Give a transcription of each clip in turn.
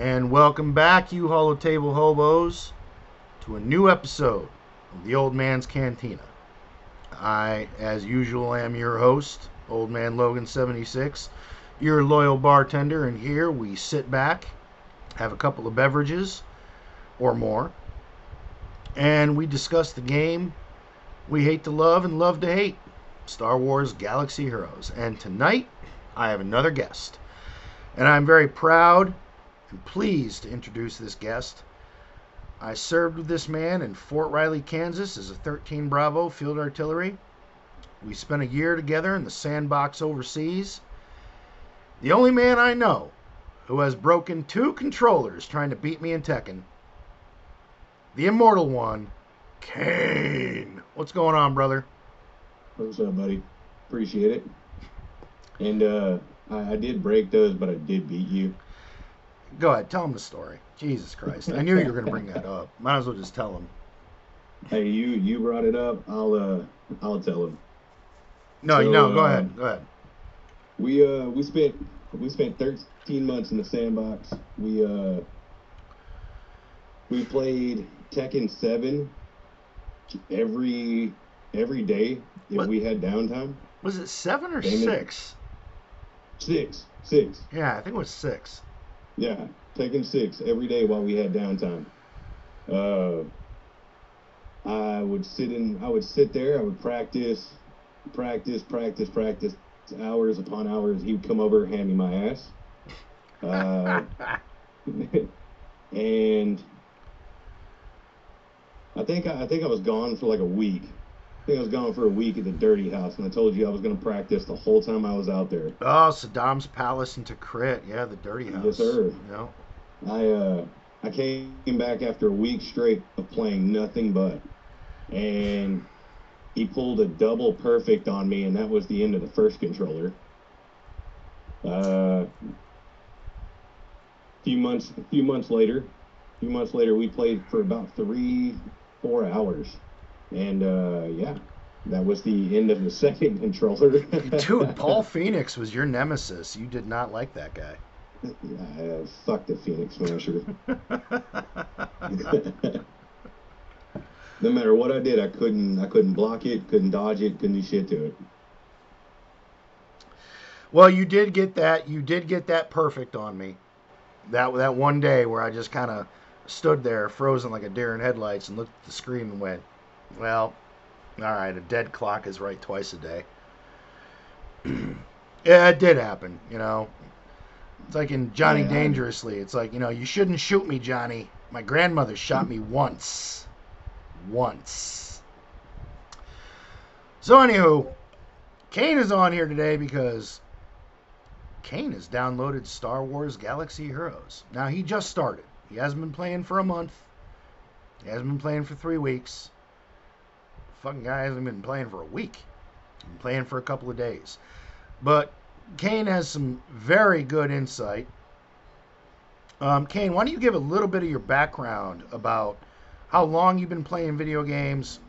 And welcome back, you Holotable hobos, to a new episode of the Old Man's Cantina. I, as usual, am your host, Old Man Logan76, your loyal bartender, and here we sit back, have a couple of beverages or more, and we discuss the game we hate to love and love to hate Star Wars Galaxy Heroes. And tonight, I have another guest. And I'm very proud pleased to introduce this guest. I served with this man in Fort Riley, Kansas as a 13 Bravo Field Artillery. We spent a year together in the sandbox overseas. The only man I know who has broken two controllers trying to beat me in Tekken. The immortal one, Cain. What's going on, brother? What's up, buddy? Appreciate it. And uh, I, I did break those, but I did beat you. Go ahead, tell him the story. Jesus Christ, I knew you were going to bring that up. Might as well just tell him. Hey, you you brought it up. I'll uh I'll tell him. No, So, no, go uh, ahead, go ahead. We uh we spent we spent 13 months in the sandbox. We uh we played Tekken 7 every every day if What? we had downtime. Was it seven or Damon- six? Six, six. Yeah, I think it was six. Yeah, Tekken six every day while we had downtime. Uh, I would sit in. I would sit there. I would practice, practice, practice, practice, hours upon hours. He would come over, hand me my ass, uh, and I think I, I think I was gone for like a week. I think I was gone for a week at the Dirty House, and I told you I was going to practice the whole time I was out there. oh, Saddam's Palace into Crit. Yeah, the Dirty House. Yes, sir. Know? I uh I came back after a week straight of playing nothing but, and he pulled a double perfect on me, and that was the end of the first controller. Uh, few months, a few months later, a few months later, we played for about three, four hours, and uh, yeah, that was the end of the second controller. Dude, Paul Phoenix was your nemesis. You did not like that guy. Yeah, fuck the Phoenix Smasher. no matter what I did, I couldn't I couldn't block it, couldn't dodge it, couldn't do shit to it. Well, you did get that. You did get that perfect on me. That that one day where I just kind of stood there, frozen like a deer in headlights, and looked at the screen and went, "Well, all right, a dead clock is right twice a day." yeah, it did happen. You know, it's like in Johnny Yeah. Dangerously. It's like you know, you shouldn't shoot me, Johnny. My grandmother shot me once, once. So, anywho, Cain is on here today because Cain has downloaded Star Wars Galaxy Heroes. Now, he just started. He hasn't been playing for a month. He hasn't been playing for three weeks. Fucking guy hasn't been playing for a week. Playing for a couple of days. But Cain has some very good insight. Um, Cain, why don't you give a little bit of your background about how long you've been playing video games,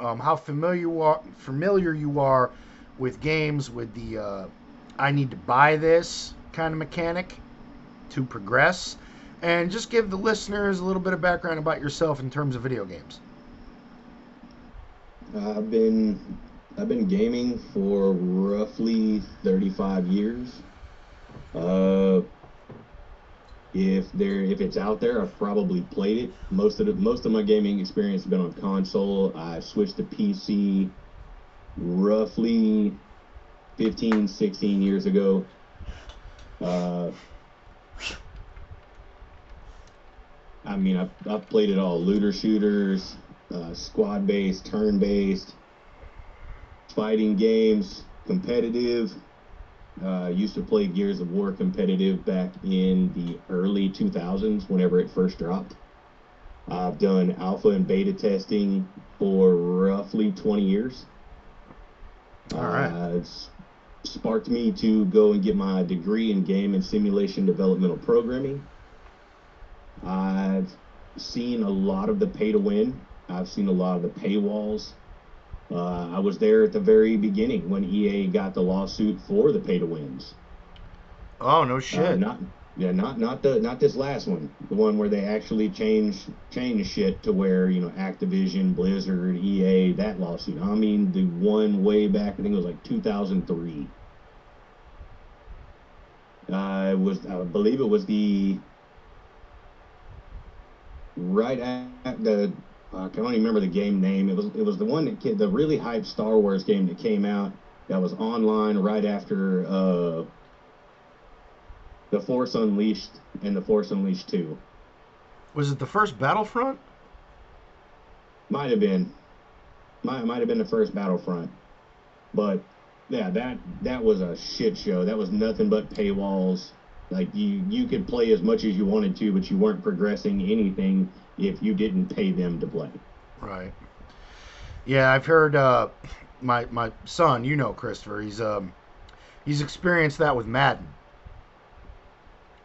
um, how familiar you are, familiar you are with games with the uh, I need to buy this kind of mechanic to progress, and just give the listeners a little bit of background about yourself in terms of video games. I've been I've been gaming for roughly 35 years. Uh, if there if it's out there, I've probably played it. Most of the most of my gaming experience has been on console. I switched to PC roughly 15, 16 years ago. Uh, I mean, I've, I've played it all looter shooters, uh, squad based, turn based, fighting games, competitive. Uh, used to play Gears of War competitive back in the early 2000s whenever it first dropped. I've done alpha and beta testing for roughly 20 years. All right. Uh, it's sparked me to go and get my degree in game and simulation developmental programming. I've seen a lot of the pay to win. I've seen a lot of the paywalls. Uh, I was there at the very beginning when EA got the lawsuit for the pay to wins. Oh no Uh, shit! not Yeah, not not the not this last one. The one where they actually changed changed shit to where you know Activision, Blizzard, EA, that lawsuit. I mean the one way back. I think it was like 2003. Uh, it was I believe it was the right at the I can only remember the game name. It was it was the one that the really hyped Star Wars game that came out that was online right after uh, the Force Unleashed and the Force Unleashed Two. Was it the first Battlefront? Might have been. Might might have been the first Battlefront, but yeah, that that was a shit show. That was nothing but paywalls. Like you you could play as much as you wanted to, but you weren't progressing anything if you didn't pay them to play. Right. Yeah, I've heard uh, my my son, you know Christopher, he's um he's experienced that with Madden.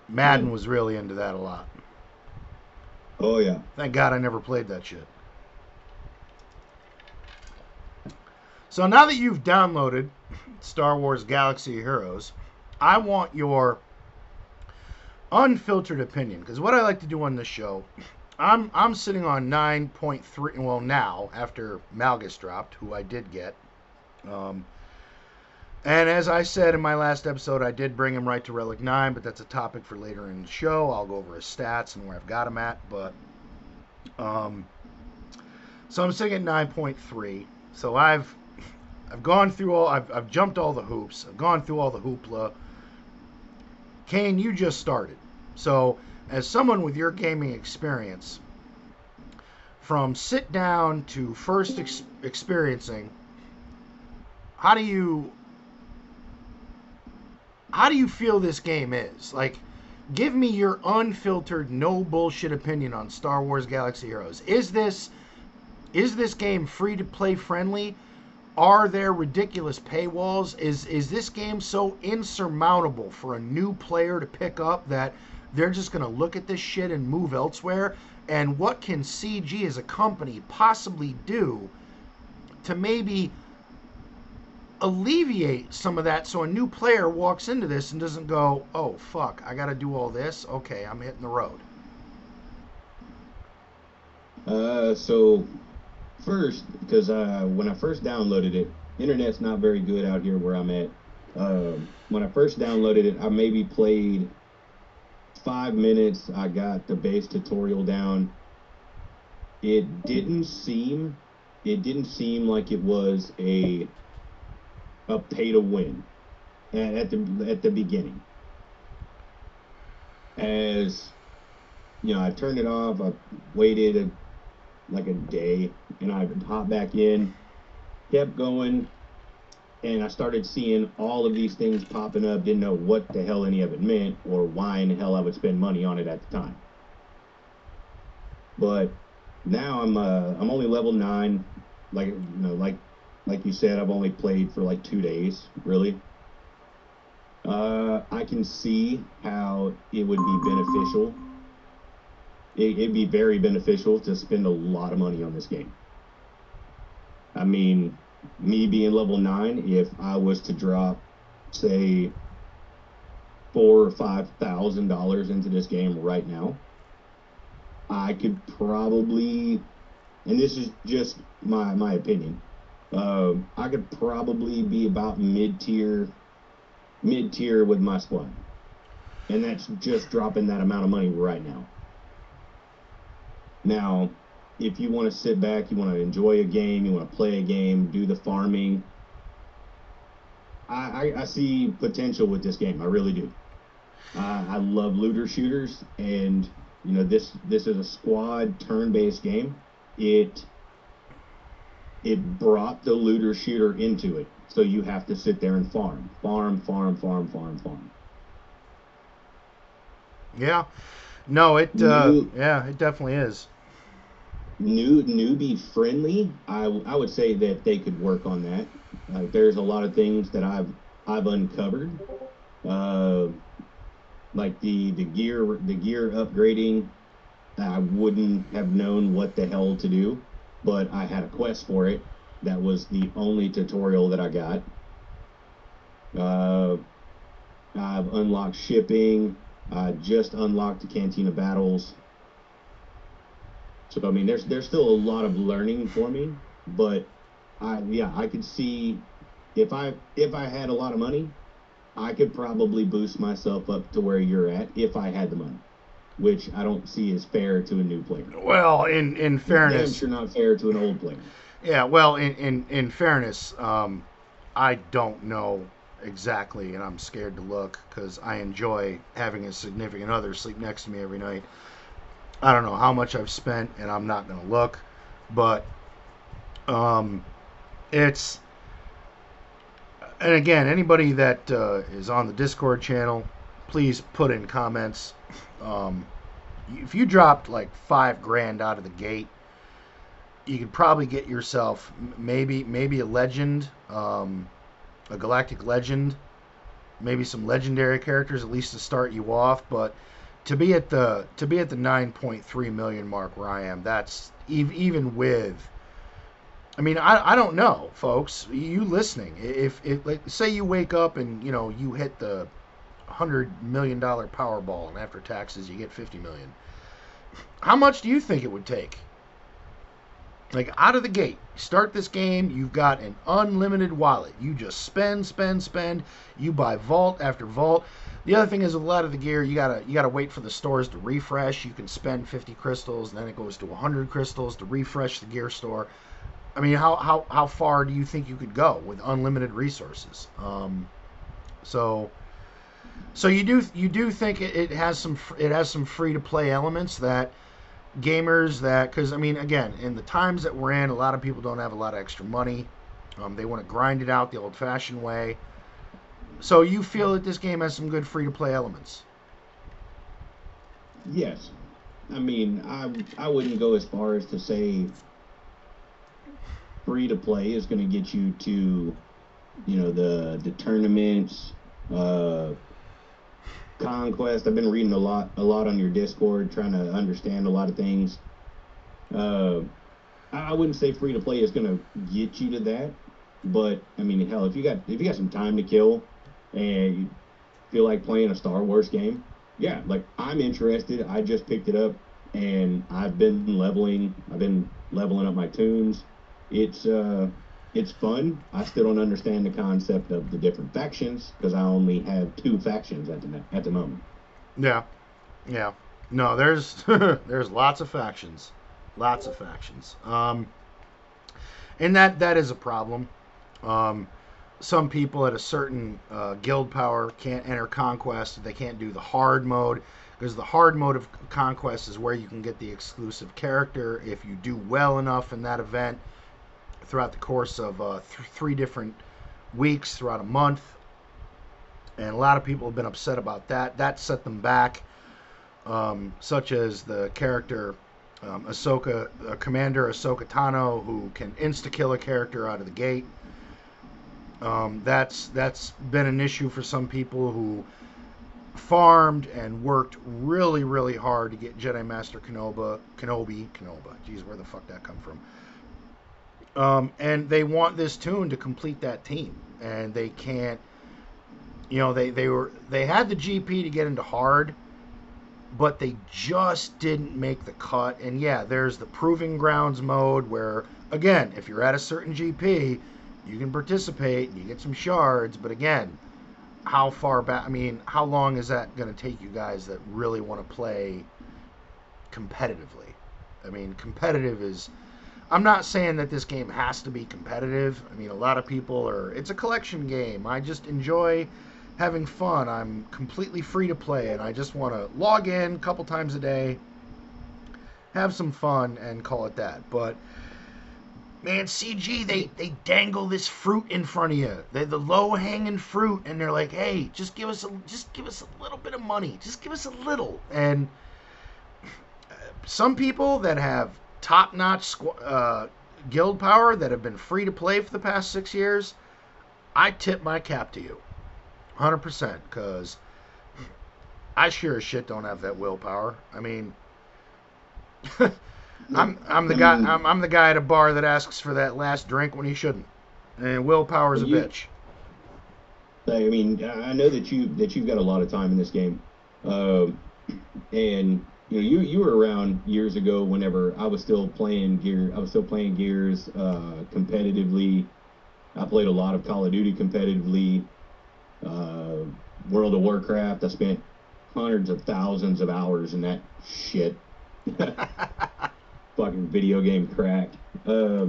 Madden was really into that a lot. Oh yeah. Thank God I never played that shit. So now that you've downloaded Star Wars Galaxy Heroes, I want your unfiltered opinion because what I like to do on this show I'm I'm sitting on 9.3. Well, now after Malgus dropped, who I did get. Um, and as I said in my last episode, I did bring him right to Relic 9, but that's a topic for later in the show. I'll go over his stats and where I've got him at. But um, so I'm sitting at 9.3. So I've I've gone through all. I've I've jumped all the hoops. I've gone through all the hoopla. Cain, you just started. So as someone with your gaming experience, from sit down to first ex- experiencing, how do you how do you feel this game is? Like, give me your unfiltered, no bullshit opinion on Star Wars Galaxy Heroes. Is this is this game free to play friendly? Are there ridiculous paywalls? Is is this game so insurmountable for a new player to pick up that they're just going to look at this shit and move elsewhere. And what can CG as a company possibly do to maybe alleviate some of that so a new player walks into this and doesn't go, oh, fuck, I got to do all this? Okay, I'm hitting the road. Uh, so first, because uh, when I first downloaded it, internet's not very good out here where I'm at. Uh, when I first downloaded it, I maybe played five minutes, I got the base tutorial down. It didn't seem, it didn't seem like it was a, a pay to win at, at the at the beginning. As you know, I turned it off. I waited a, like a day, and I hopped back in, kept going, and I started seeing all of these things popping up. Didn't know what the hell any of it meant or why in the hell I would spend money on it at the time. But now I'm uh, I'm only level nine. Like you know, like like you said, I've only played for like two days, really. Uh, I can see how it would be beneficial. It, it'd be very beneficial to spend a lot of money on this game. I mean, me being level nine, if I was to drop, say, four or five thousand dollars into this game right now, I could probably, and this is just my my opinion, uh, I could probably be about mid tier, mid tier with my squad, and that's just dropping that amount of money right now. Now, if you want to sit back, you want to enjoy a game, you want to play a game, do the farming. I, I, I see potential with this game. I really do. Uh, I love looter shooters, and you know this this is a squad turn-based game. It it brought the looter shooter into it, so you have to sit there and farm, farm, farm, farm, farm, farm. Yeah, no, it uh, yeah, it definitely is new newbie friendly, I, I would say that they could work on that. Like there's a lot of things that I've I've uncovered, uh, like the the gear the gear upgrading. I wouldn't have known what the hell to do, but I had a quest for it. That was the only tutorial that I got. Uh, I've unlocked shipping. I just unlocked the Cantina battles. So I mean, there's there's still a lot of learning for me, but I yeah I could see if I if I had a lot of money, I could probably boost myself up to where you're at if I had the money, which I don't see as fair to a new player. Well, in in Damn fairness, sure not fair to an old player. yeah. Well, in in in fairness, um, I don't know exactly, and I'm scared to look because I enjoy having a significant other sleep next to me every night. I don't know how much I've spent, and I'm not gonna look, but um, it's and again, anybody that uh, is on the Discord channel, please put in comments. Um, if you dropped like five grand out of the gate, you could probably get yourself maybe maybe a legend, um, a galactic legend, maybe some legendary characters at least to start you off. But to be at the to be at the 9.3 million mark where I am, that's ev- even with I mean, I, I don't know, folks. You listening? If if like say you wake up and you know you hit the hundred million dollar Powerball, and after taxes you get fifty million. How much do you think it would take? Like out of the gate, start this game. You've got an unlimited wallet. You just spend, spend, spend. You buy vault after vault. The other thing is a lot of the gear, you gotta you gotta wait for the stores to refresh. You can spend 50 crystals, then it goes to 100 crystals to refresh the gear store. I mean, how, how, how far do you think you could go with unlimited resources? Um, so, so you do you do think it, it has some it has some free to play elements that gamers that because I mean again in the times that we're in, a lot of people don't have a lot of extra money. Um, they want to grind it out the old fashioned way. So you feel that this game has some good free to play elements? Yes, I mean I I wouldn't go as far as to say free to play is going to get you to you know the the tournaments uh conquest. I've been reading a lot a lot on your discord trying to understand a lot of things. Uh i wouldn't say free to play is going to get you to that but i mean hell if you got if you got some time to kill and you feel like playing a star wars game yeah like i'm interested i just picked it up and i've been leveling i've been leveling up my tunes it's uh it's fun. I still don't understand the concept of the different factions because I only have two factions at the at the moment. Yeah, yeah. No, there's there's lots of factions, lots of factions. Um, and that that is a problem. Um, some people at a certain uh, guild power can't enter conquest. They can't do the hard mode because the hard mode of conquest is where you can get the exclusive character if you do well enough in that event throughout the course of uh, th- three different weeks throughout a month. And a lot of people have been upset about that. That set them back, um, such as the character um, Ahsoka, uh, Commander Ahsoka Tano, who can insta kill a character out of the gate. Um, that's that's been an issue for some people who farmed and worked really really hard to get Jedi Master Kenobi Kenobi Kenobi. Geez, where the fuck that come from? Um, and they want this tune to complete that team, and they can't. You know, they they were they had the GP to get into hard, but they just didn't make the cut. And yeah, there's the proving grounds mode where again, if you're at a certain GP, you can participate and you get some shards. But again, how far back? I mean, how long is that going to take you guys that really want to play competitively? I mean, competitive is. I'm not saying that this game has to be competitive. I mean, a lot of people are. It's a collection game. I just enjoy having fun. I'm completely free to play, and I just want to log in a couple times a day, have some fun, and call it that. But man, CG, they they dangle this fruit in front of you. They're the low hanging fruit, and they're like, "Hey, just give us a just give us a little bit of money. Just give us a little." And uh, some people that have top notch uh, guild power that have been free to play for the past six years, I tip my cap to you. 100%. Because I sure as shit don't have that willpower. I mean, I'm, I'm the guy I'm, I'm the guy at a bar that asks for that last drink when he shouldn't. And willpower's a bitch. I mean, I know that you that you've got a lot of time in this game. Um, and you know, you you were around years ago whenever I was still playing gear. I was still playing gears uh, competitively. I played a lot of Call of Duty competitively. Uh, World of Warcraft. I spent hundreds of thousands of hours in that shit. Fucking video game crack. Uh,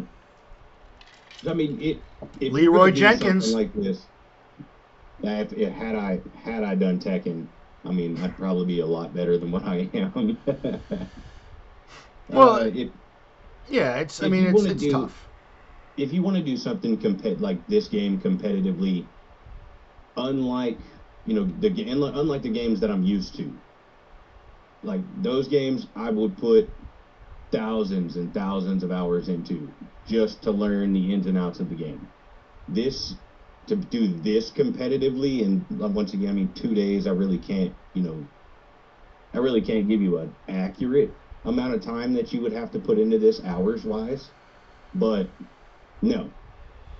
I mean, it. If Leroy Jenkins like this. If, if, had I had I done Tekken, I mean, I'd probably be a lot better than what I am. well, uh, it, yeah, it's. I mean, it's, it's do, tough. If you want to do something compet like this game competitively, unlike you know the unlike the games that I'm used to, like those games, I would put thousands and thousands of hours into just to learn the ins and outs of the game. This to do this competitively and uh, once again, I mean, two days, I really can't, you know, I really can't give you an accurate amount of time that you would have to put into this hours wise. But no,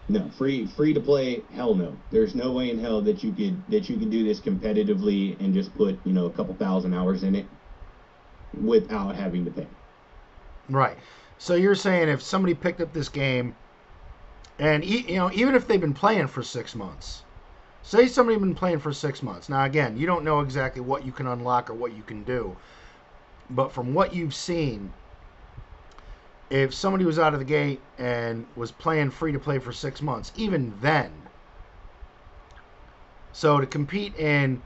no, free free to play, hell no. There's no way in hell that you could that you could do this competitively and just put you know a couple thousand hours in it without having to pay. Right. So you're saying if somebody picked up this game and you know, even if they've been playing for six months, say somebody's been playing for six months. Now, again, you don't know exactly what you can unlock or what you can do, but from what you've seen, if somebody was out of the gate and was playing free to play for six months, even then, so to compete in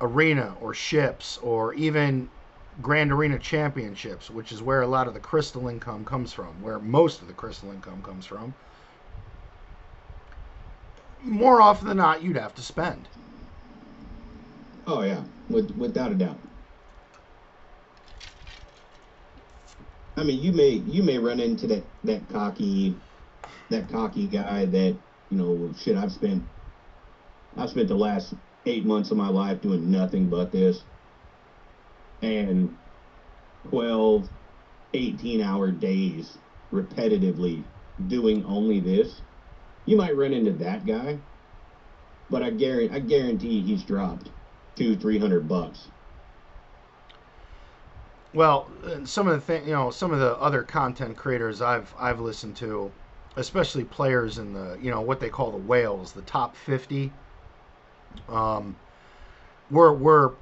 arena or ships or even Grand Arena Championships, which is where a lot of the crystal income comes from, where most of the crystal income comes from more often than not, you'd have to spend. Oh yeah, with, without a doubt. I mean, you may you may run into that that cocky that cocky guy that you know shit. I've spent I've spent the last eight months of my life doing nothing but this, and 12, 18 hour days repetitively doing only this you might run into that guy, but I guarantee I guarantee he's dropped two three hundred bucks. Well, some of the thing, you know, some of the other content creators I've I've listened to, especially players in the you know what they call the whales, the top fifty. Um, we're we're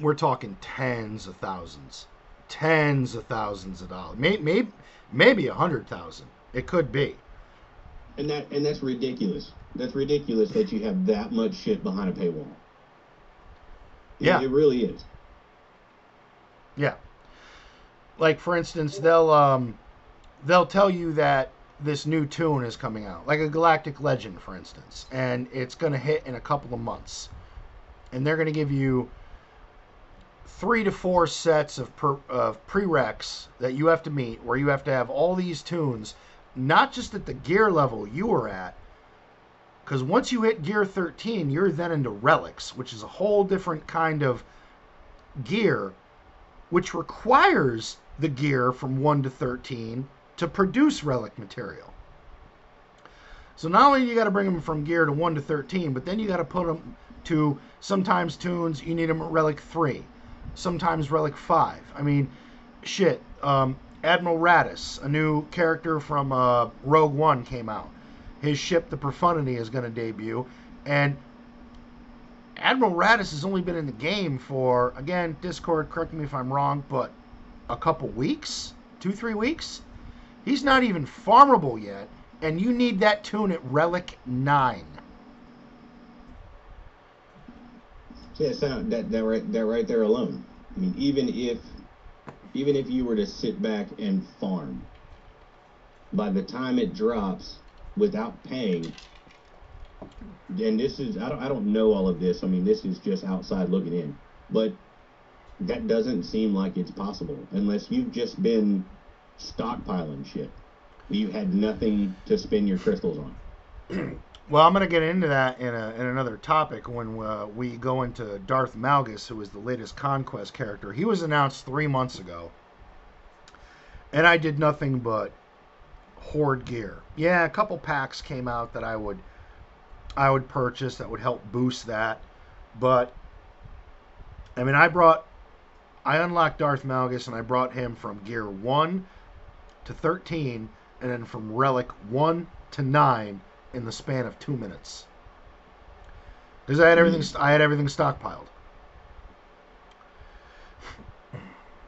we're talking tens of thousands, tens of thousands of dollars, maybe maybe maybe a hundred thousand. It could be and that and that's ridiculous. That's ridiculous that you have that much shit behind a paywall. Yeah, it, really is. Yeah. Like for instance, they'll um, they'll tell you that this new tune is coming out, like a Galactic Legend, for instance, and it's going to hit in a couple of months, and they're going to give you three to four sets of, per, of prereqs that you have to meet, where you have to have all these tunes not just at the gear level you were at, because once you hit gear 13, you're then into relics, which is a whole different kind of gear, which requires the gear from 1 to 13 to produce relic material. So not only you got to bring them from gear to 1 to 13, but then you got to put them to sometimes tunes you need them at relic 3, sometimes relic 5. I mean, shit. Um, Admiral Raddus, a new character from uh, Rogue One, came out. His ship, the Profundity, is going to debut, and Admiral Raddus has only been in the game for, again, Discord, correct me if I'm wrong, but a couple weeks, two, three weeks. He's not even farmable yet, and you need that tune at Relic 9. Yeah, so that, that, right, that right there alone. I mean, even if even if you were to sit back and farm, by the time it drops without paying, and this is I don't I don't know all of this. I mean, this is just outside looking in, but that doesn't seem like it's possible unless you've just been stockpiling shit. You had nothing to spend your crystals on. Well, I'm going to get into that in, a, in another topic when uh, we go into Darth Malgus, who is the latest Conquest character. He was announced three months ago, and I did nothing but hoard gear. Yeah, a couple packs came out that I would I would purchase that would help boost that, but I mean, I brought, I unlocked Darth Malgus and I brought him from gear 1 to 13 and then from relic 1 to 9 in the span of two minutes. Because I had everything, I had everything stockpiled.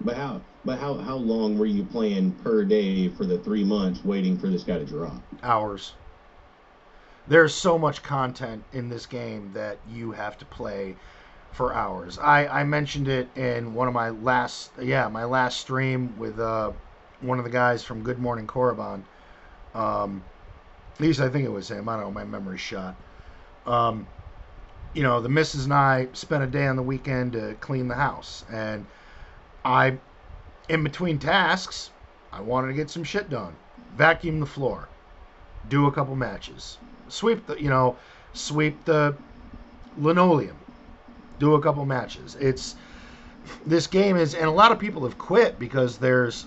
But how? But how? How long were you playing per day for the three months waiting for this guy to drop? Hours. There's so much content in this game that you have to play for hours. I, I mentioned it in one of my last yeah my last stream with uh, one of the guys from Good Morning Korriban. Um, at least I think it was him. I don't know. My memory's shot. Um, you know, the missus and I spent a day on the weekend to clean the house, and I, in between tasks, I wanted to get some shit done. Vacuum the floor, do a couple matches, sweep the, you know, sweep the linoleum, do a couple matches. It's this game is, and a lot of people have quit because there's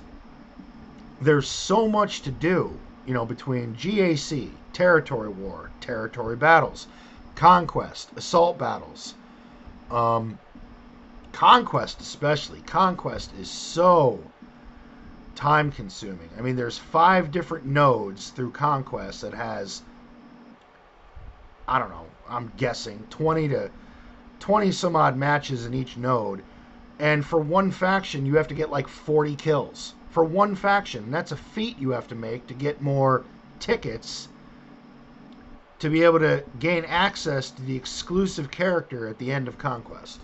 there's so much to do, you know, between GAC, territory war, territory battles, conquest, assault battles. Um, conquest especially conquest is so time consuming i mean there's five different nodes through conquest that has i don't know i'm guessing 20 to 20 some odd matches in each node and for one faction you have to get like 40 kills for one faction that's a feat you have to make to get more tickets to be able to gain access to the exclusive character at the end of conquest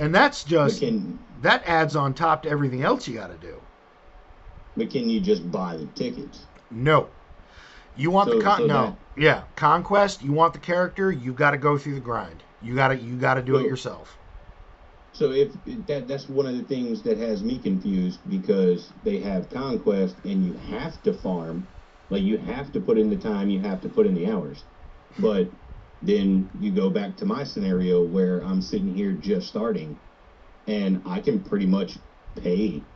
and that's just can, that adds on top to everything else you got to do. But can you just buy the tickets? No. You want so, the con- so no. That, yeah, conquest. You want the character. You got to go through the grind. You got to you got to do so, it yourself. So if that that's one of the things that has me confused because they have conquest and you have to farm, like you have to put in the time, you have to put in the hours, but then you go back to my scenario where I'm sitting here just starting and I can pretty much pay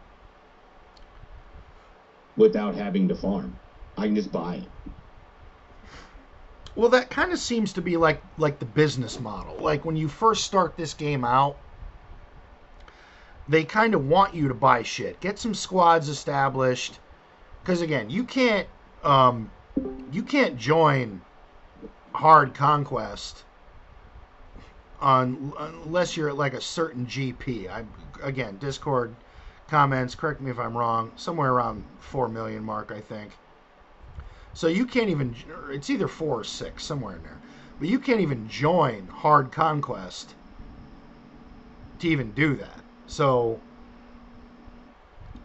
without having to farm. I can just buy it. Well, that kind of seems to be like like the business model. Like when you first start this game out, they kind of want you to buy shit, get some squads established, because again, you can't um, you can't join hard conquest on unless you're at like a certain GP. I again Discord comments. Correct me if I'm wrong. Somewhere around four million mark, I think. So you can't even. It's either four or six, somewhere in there. But you can't even join hard conquest to even do that. So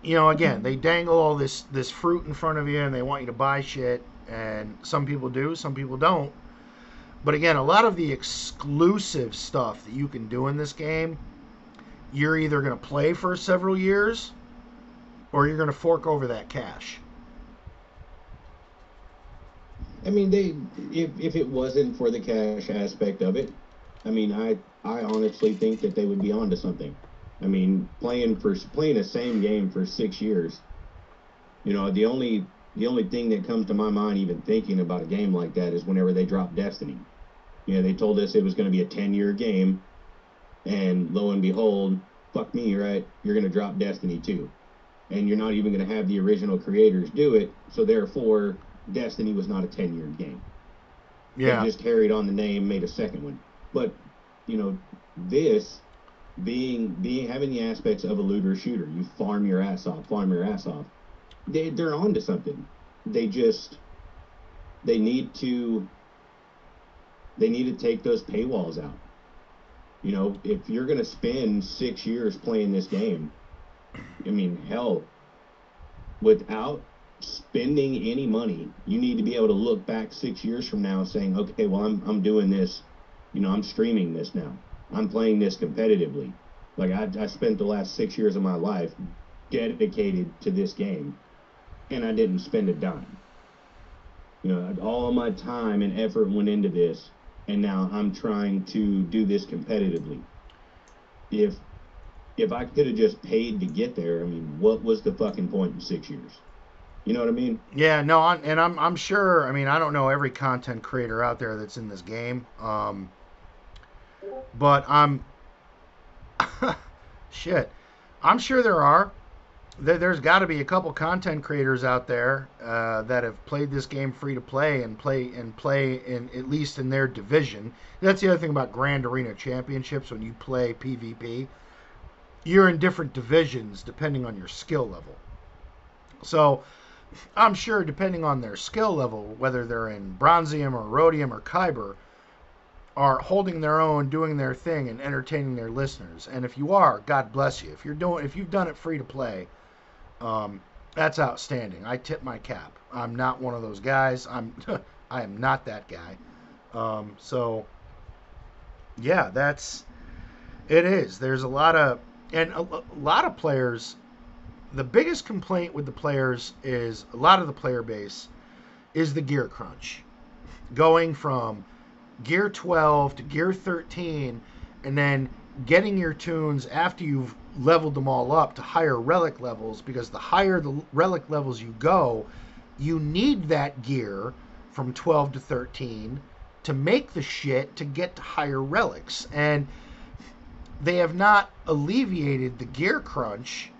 you know, again, they dangle all this this fruit in front of you, and they want you to buy shit. And some people do, some people don't. But again, a lot of the exclusive stuff that you can do in this game, you're either going to play for several years or you're going to fork over that cash. I mean, they if if it wasn't for the cash aspect of it, I mean, I I honestly think that they would be onto something. I mean, playing for playing the same game for six years, you know, the only the only thing that comes to my mind, even thinking about a game like that, is whenever they drop Destiny. You know, they told us it was going to be a 10 year game, and lo and behold, fuck me, right? You're going to drop Destiny too, And you're not even going to have the original creators do it, so therefore, Destiny was not a 10 year game. Yeah. They just carried on the name, made a second one. But, you know, this being being having the aspects of a looter shooter, you farm your ass off, farm your ass off. They they're on to something. They just they need to they need to take those paywalls out. You know, if you're to spend six years playing this game, I mean, hell, without spending any money, you need to be able to look back six years from now saying, okay, well, I'm, I'm doing this, you know, I'm streaming this now. I'm playing this competitively. Like, I, I spent the last six years of my life dedicated to this game, and I didn't spend a dime. You know, all my time and effort went into this, and now I'm trying to do this competitively. If if I could have just paid to get there, I mean, what was the fucking point in six years? You know what I mean? Yeah, no, I'm, and I'm I'm sure. I mean, I don't know every content creator out there that's in this game, um, but I'm Shit. I'm sure there are. There, there's got to be a couple content creators out there uh, that have played this game free to play and play and play in at least in their division. That's the other thing about Grand Arena Championships when you play PvP. You're in different divisions depending on your skill level. So I'm sure depending on their skill level, whether they're in Bronzium or Aurodium or Kyber, are holding their own, doing their thing, and entertaining their listeners. And if you are, God bless you. If you're doing, if you've done it free to play, um, that's outstanding. I tip my cap. I'm not one of those guys. I'm, I am not that guy. Um, so, yeah, that's it. Is there's a lot of and a, a lot of players. The biggest complaint with the players is a lot of the player base is the gear crunch, going from gear 12 to gear 13, and then getting your tunes after you've leveled them all up to higher relic levels because the higher the relic levels you go, you need that gear from 12 to 13 to make the shit to get to higher relics. And they have not alleviated the gear crunch.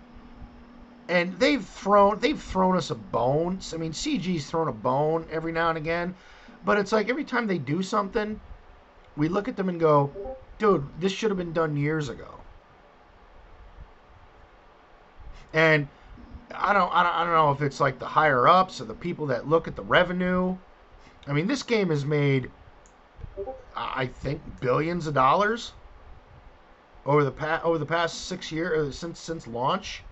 And they've thrown they've thrown us a bone. I mean, CG's thrown a bone every now and again, but it's like every time they do something, we look at them and go, dude, this should have been done years ago. And I don't, I don't, I don't know if it's like the higher ups or the people that look at the revenue. I mean, this game has made, I think, billions of dollars over the past over the past six years uh, since since launch.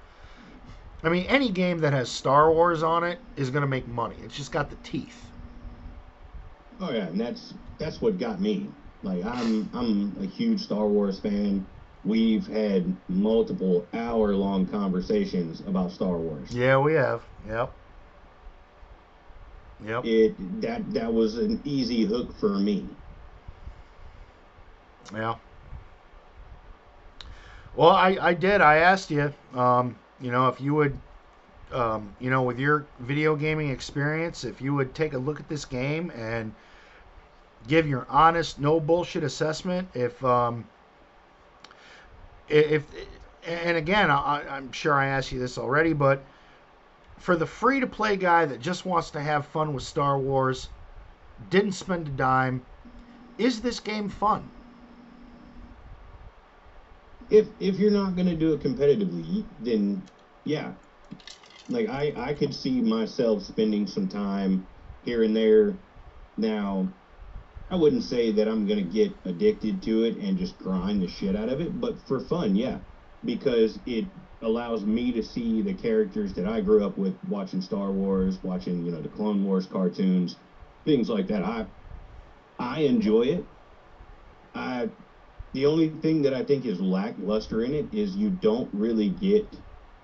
I mean, any game that has Star Wars on it is going to make money. It's just got the teeth. Oh yeah, and that's that's what got me. Like I'm I'm a huge Star Wars fan. We've had multiple hour long conversations about Star Wars. Yeah, we have. Yep. Yep. It that that was an easy hook for me. Yeah. Well, I, I did. I asked you, um, you know, if you would, um, you know, with your video gaming experience, if you would take a look at this game and give your honest, no bullshit assessment. If, um, if, and again, I, I'm sure I asked you this already, but for the free to play guy that just wants to have fun with Star Wars, didn't spend a dime, is this game fun? if if you're not gonna do it competitively, then yeah, like I I could see myself spending some time here and there. Now, I wouldn't say that I'm gonna get addicted to it and just grind the shit out of it, but for fun, yeah, because it allows me to see the characters that I grew up with watching Star Wars, watching you know the Clone Wars cartoons, things like that. I I enjoy it. I the only thing that I think is lackluster in it is you don't really get,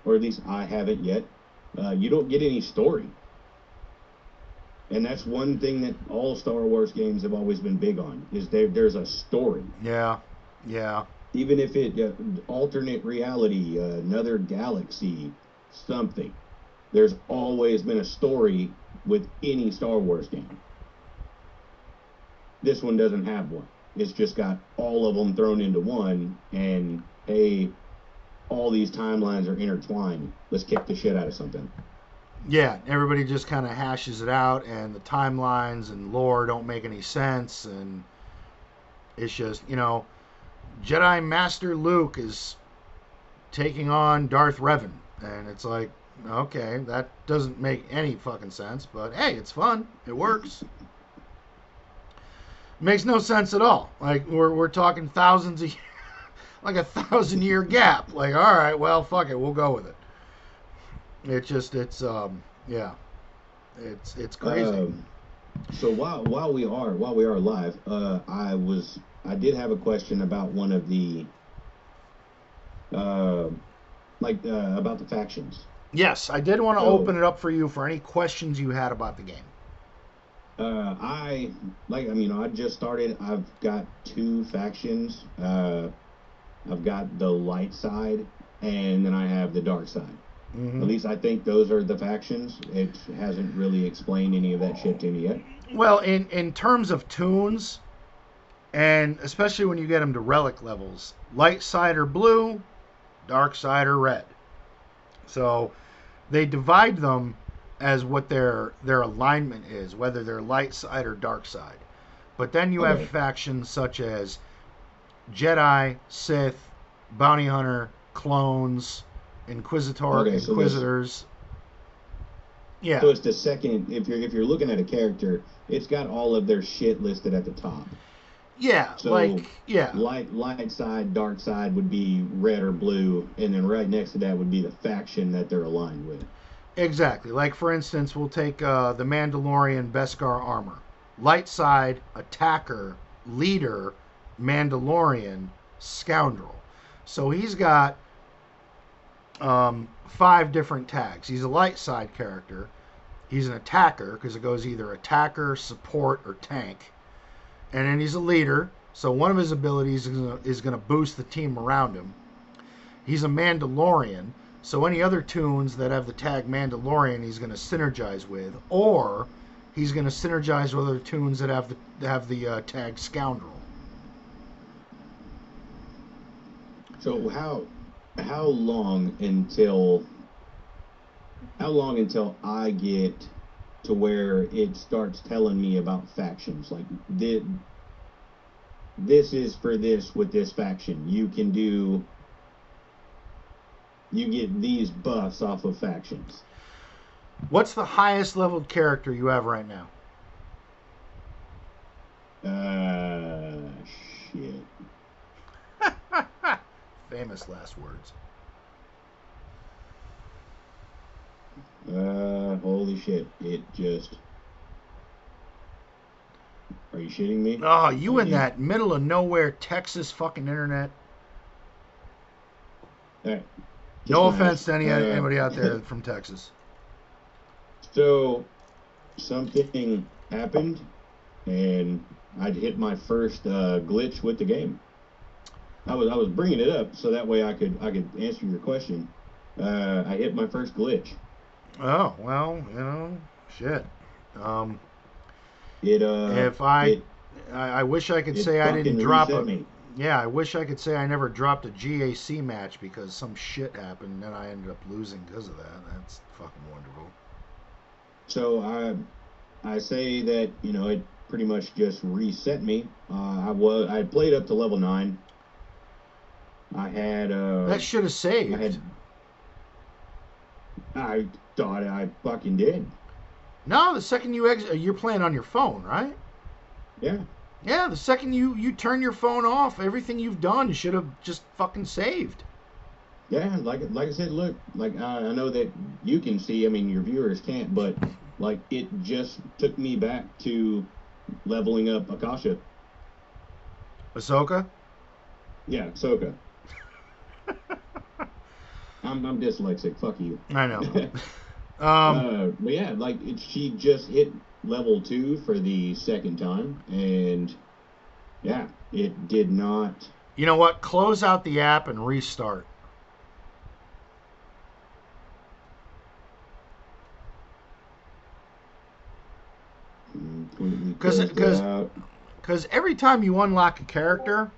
or at least I haven't yet, uh, you don't get any story. And that's one thing that all Star Wars games have always been big on is there there's a story. Yeah, yeah. Even if it uh, alternate reality, uh, another galaxy, something. There's always been a story with any Star Wars game. This one doesn't have one. It's just got all of them thrown into one, and hey, all these timelines are intertwined. Let's kick the shit out of something. Yeah, everybody just kind of hashes it out, and the timelines and lore don't make any sense, and it's just you know, Jedi Master Luke is taking on Darth Revan, and it's like, okay, that doesn't make any fucking sense, but hey, it's fun, it works. makes no sense at all. Like we're we're talking thousands of like a thousand year gap. Like all right, well fuck it, we'll go with it. It just it's um yeah, it's it's crazy. Um, so while while we are while we are live, uh, I was I did have a question about one of the uh, like uh, about the factions. yes, I did want to So- open it up for you for any questions you had about the game. Uh, I like I mean I just started. I've got two factions. Uh, I've got the light side, and then I have the dark side. Mhm. At least I think those are the factions. It hasn't really explained any of that shit to me yet. Well, in in terms of tunes And especially when you get them to relic levels, light side are blue, dark side are red. So they divide them as what their their alignment is, whether they're light side or dark side. But then you Okay. have factions such as Jedi, Sith, Bounty Hunter, clones, Inquisitor, Okay, so Inquisitors. Yeah. So it's the second. If you're if you're looking at a character, it's got all of their shit listed at the top. Yeah, So, like yeah, Light light side, dark side would be red or blue, and then right next to that would be the faction that they're aligned with. exactly. Like for instance, we'll take uh, the Mandalorian Beskar armor. Light side, attacker, leader, Mandalorian, scoundrel. So he's got um, five different tags. He's a light side character. He's an attacker because it goes either attacker, support, or tank. And then he's a leader. So one of his abilities is going to boost the team around him. He's a Mandalorian. So any other toons that have the tag Mandalorian, he's going to synergize with, or he's going to synergize with other toons that have the have the uh, tag Scoundrel. So how how long until how long until I get to where it starts telling me about factions? Like this, this is for this with this faction. You can do you get these buffs off of factions. What's the highest leveled character you have right now? Uh shit. Famous last words. Uh holy shit. It just Are you shitting me? Oh, you in Yeah. that middle of nowhere Texas fucking internet. No offense to any Uh, anybody out there from Texas. So something happened, and I'd hit my first uh, glitch with the game. I was I was bringing it up so that way I could I could answer your question. Uh, I hit my first glitch. Oh well, you know, shit. Um, It uh, if I, it, I, I wish I could say I didn't drop a. me. Yeah, I wish I could say I never dropped a GAC match because some shit happened and I ended up losing because of that. That's fucking wonderful. So I I say that you know it pretty much just reset me. Uh, I was I had played up to level nine. I had uh, That should have saved. I had. I thought I fucking did. No, the second you exit, you're playing on your phone, right? Yeah. Yeah, the second you you turn your phone off, everything you've done should have just fucking saved. Yeah, like like I said, look, like I, I know that you can see. I mean, your viewers can't, but like it just took me back to leveling up Akasha. Ahsoka. Yeah, Soka. I'm I'm dyslexic. Fuck you. I know. um, uh, but yeah, like it, she just hit level two for the second time, and yeah, it did not. you know what? Close out the app and restart. completely 'Cause it- closed 'cause- out. Because every time you unlock a character,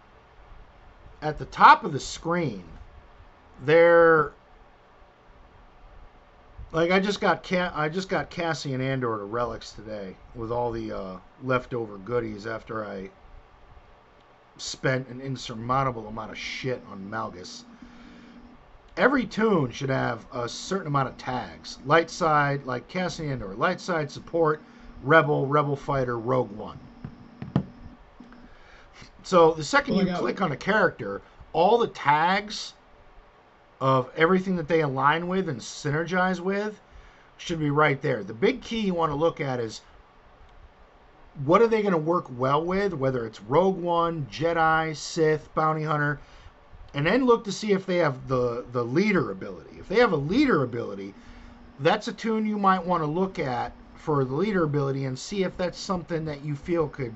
at the top of the screen, they're like I just got Ca- I just got Cassian Andor to relics today with all the uh, leftover goodies after I spent an insurmountable amount of shit on Malgus. Every toon should have a certain amount of tags. Light side, like Cassian Andor, light side support, rebel, rebel fighter, rogue one. So the second Well, you click on a character, all the tags of everything that they align with and synergize with should be right there. The big key you want to look at is what are they going to work well with, whether it's Rogue One, Jedi, Sith, Bounty Hunter, and then look to see if they have the the leader ability. If they have a leader ability, that's a toon you might want to look at for the leader ability and see if that's something that you feel could,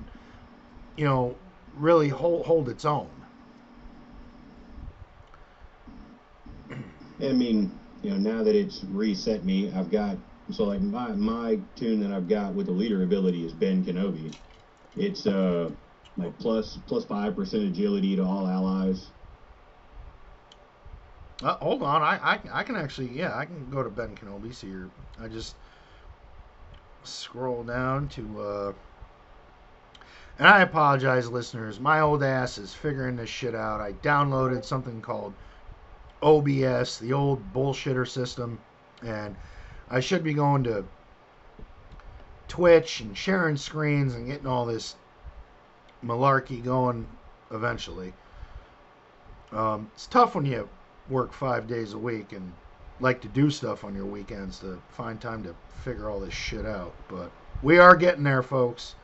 you know, really hold hold its own. I mean, you know, now that it's reset me, I've got so like my my toon that I've got with the leader ability is Ben Kenobi. It's uh like plus plus five percent agility to all allies. Uh, hold on, I, I I can actually yeah I can go to Ben Kenobi. You're I just scroll down to uh, and I apologize, listeners. My old ass is figuring this shit out. I downloaded something called OBS, the old bullshitter system, and I should be going to Twitch and sharing screens and getting all this malarkey going eventually. Um, it's tough when you work five days a week and like to do stuff on your weekends to find time to figure all this shit out. But we are getting there, folks.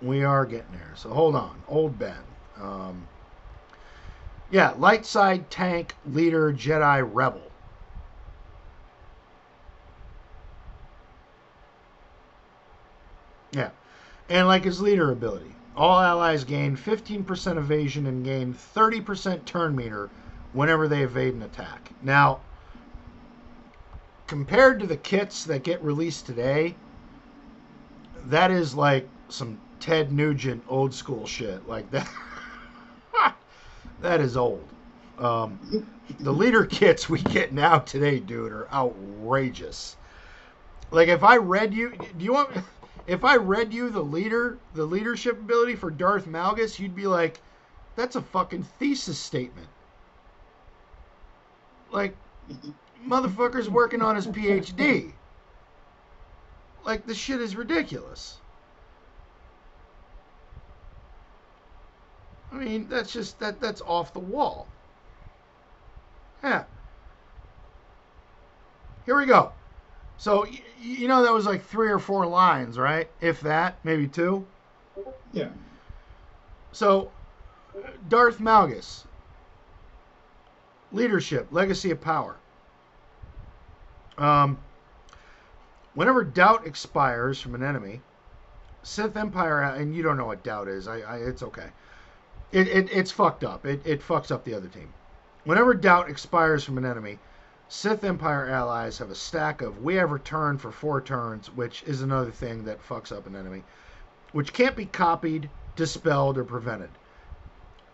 We are getting there. So hold on. Old Ben. Um, yeah, light side tank leader Jedi rebel. Yeah. And like his leader ability. All allies gain 15% evasion and gain 30% turn meter whenever they evade an attack. Now, compared to the kits that get released today, that is like some Ted Nugent old school shit. Like that. that is old. Um, the leader kits we get now today, dude, are outrageous. Like if I read you, do you want? If I read you the leader, the leadership ability for Darth Malgus, you'd be like, "That's a fucking thesis statement." Like, motherfucker's working on his PhD. Like, the shit is ridiculous. I mean, that's just that that's off the wall. Yeah. Here we go. So y- you know that was like three or four lines, right? If that, maybe two. Yeah. So Darth Malgus. Leadership, legacy of power. Um, whenever doubt expires from an enemy, Sith Empire, and you don't know what doubt is. I, I it's okay. It, it it's fucked up. It it fucks up the other team. Whenever doubt expires from an enemy, Sith Empire allies have a stack of we have Returned for four turns, which is another thing that fucks up an enemy, which can't be copied, dispelled, or prevented.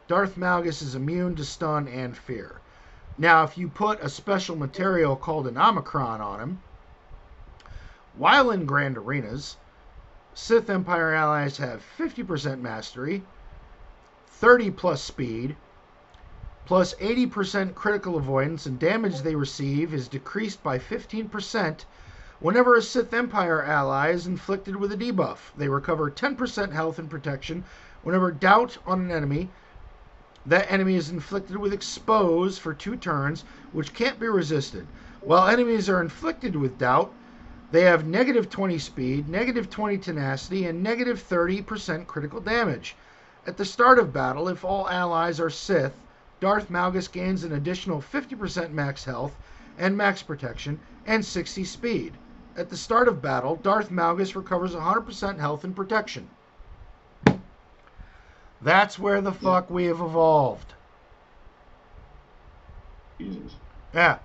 Darth Malgus is immune to stun and fear. Now, if you put a special material called an Omicron on him, while in Grand Arenas, Sith Empire allies have 50% mastery, 30 plus speed, plus 80% critical avoidance, and damage they receive is decreased by 15% whenever a Sith Empire ally is inflicted with a debuff. They recover 10% health and protection whenever doubt on an enemy. That enemy is inflicted with expose for two turns, which can't be resisted. While enemies are inflicted with doubt, they have negative 20 speed, negative 20 tenacity, and negative 30% critical damage. At the start of battle, if all allies are Sith, Darth Malgus gains an additional 50% max health and max protection and 60 speed. At the start of battle, Darth Malgus recovers 100% health and protection. That's where the fuck we have evolved. Jesus. Yeah.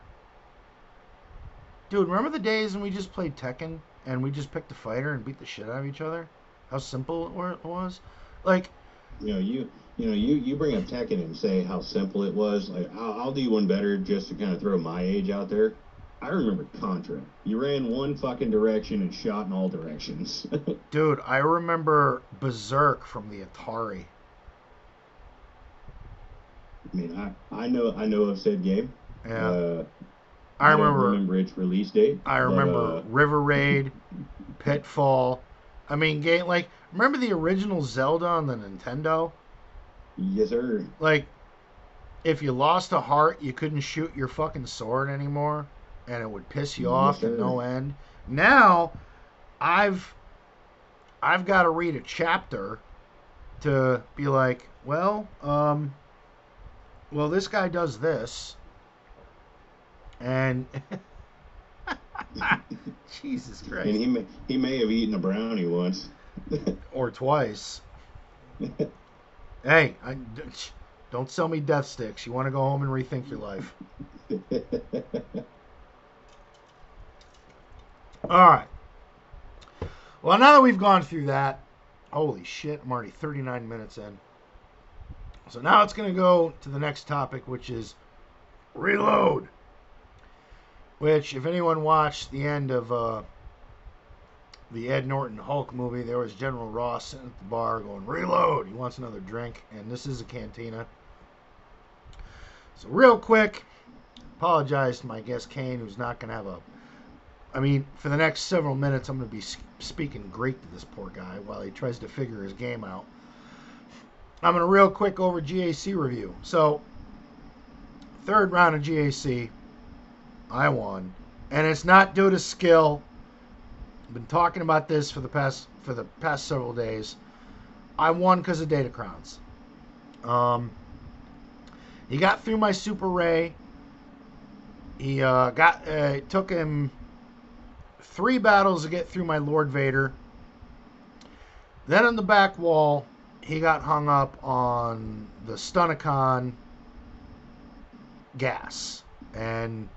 Dude, remember the days when we just played Tekken and we just picked a fighter and beat the shit out of each other? How simple it was? Like, You know, you you know, you you bring up Tekken and say how simple it was. Like, I'll, I'll do one better just to kind of throw my age out there. I remember Contra. You ran one fucking direction and shot in all directions. dude, I remember Berzerk from the Atari. I mean, I, I know I know of said game. Yeah. Uh, I don't remember remember its release date. I but, remember uh, River Raid, Pitfall. I mean, game like remember the original Zelda on the Nintendo? yes, sir. Like, if you lost a heart, you couldn't shoot your fucking sword anymore, and it would piss you Yes, off to no end. Now, I've I've got to read a chapter to be like, well, um, well, this guy does this, and Jesus Christ, And he may he may have eaten a brownie once. Or twice. Hey, I, don't sell me death sticks. You want to go home and rethink your life. All right. Well, now that we've gone through that, Holy shit, I'm already 39 minutes in. So now it's going to go to the next topic, which is Reload. Which, if anyone watched the end of uh, the Ed Norton Hulk movie, there was General Ross sitting at the bar going, Reload! He wants another drink, and this is a cantina. So, real quick, apologize to my guest Cain, who's not going to have a. I mean, for the next several minutes, I'm going to be speaking Greek to this poor guy while he tries to figure his game out. I'm going to real quick over GAC review. So, third round of GAC, I won, and it's not due to skill. Been talking about this for the past for the past several days. I won because of Datacrons. Um, he got through my Super Rey. He uh, got uh, it took him three battles to get through my Lord Vader. Then on the back wall, he got hung up on the Stunicon gas and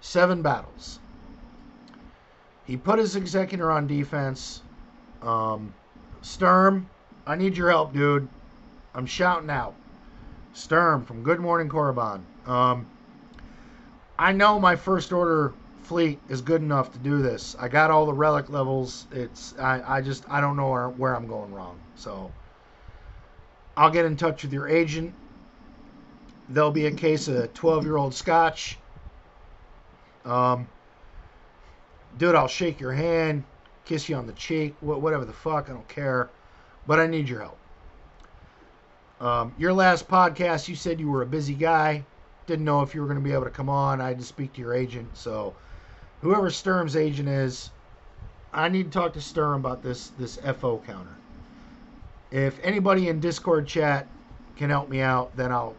seven battles. He put his executor on defense. Um, Sturm, I need your help, dude. I'm shouting out. Sturm from Good Morning Korriban. Um, I know my first order fleet is good enough to do this. I got all the relic levels. It's I, I just I don't know where, where I'm going wrong. So I'll get in touch with your agent. There'll be a case of 12 year old scotch. Um, dude, I'll shake your hand, kiss you on the cheek, whatever the fuck. I don't care. But I need your help. Um, your last podcast, you said you were a busy guy. Didn't know if you were going to be able to come on. I had to speak to your agent. So, whoever Sturm's agent is, I need to talk to Sturm about this this FO counter. If anybody in Discord chat can help me out, then I'll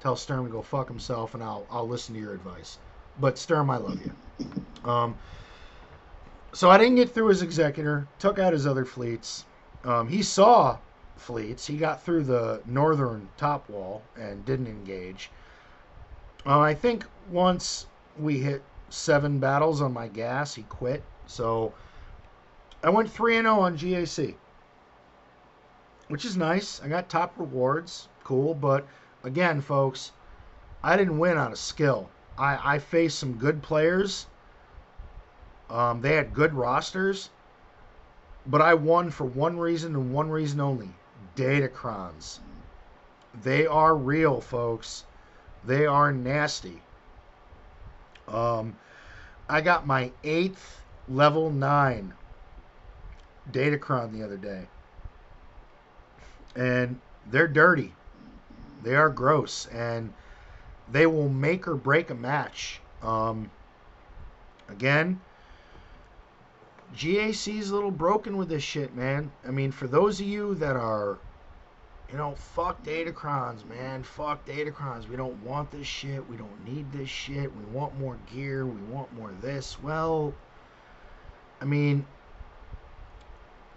tell Sturm to go fuck himself, and I'll I'll listen to your advice. But Sturm, I love you. Um, so I didn't get through his executor. Took out his other fleets. Um, he saw fleets. He got through the northern top wall and didn't engage. Uh, I think once we hit seven battles on my gas, he quit. So I went 3 0 on GAC, which is nice. I got top rewards. Cool. But again, folks, I didn't win on a skill. I, I faced some good players. Um, they had good rosters. But I won for one reason and one reason only Datacrons. They are real, folks. They are nasty. Um, I got my eighth level nine Datacron the other day, and they're dirty. They are gross, and they will make or break a match. Um, again, GAC's a little broken with this shit, man. I mean, for those of you that are, you know, fuck Datacrons, man. Fuck Datacrons. We don't want this shit. We don't need this shit. We want more gear. We want more this. Well, I mean,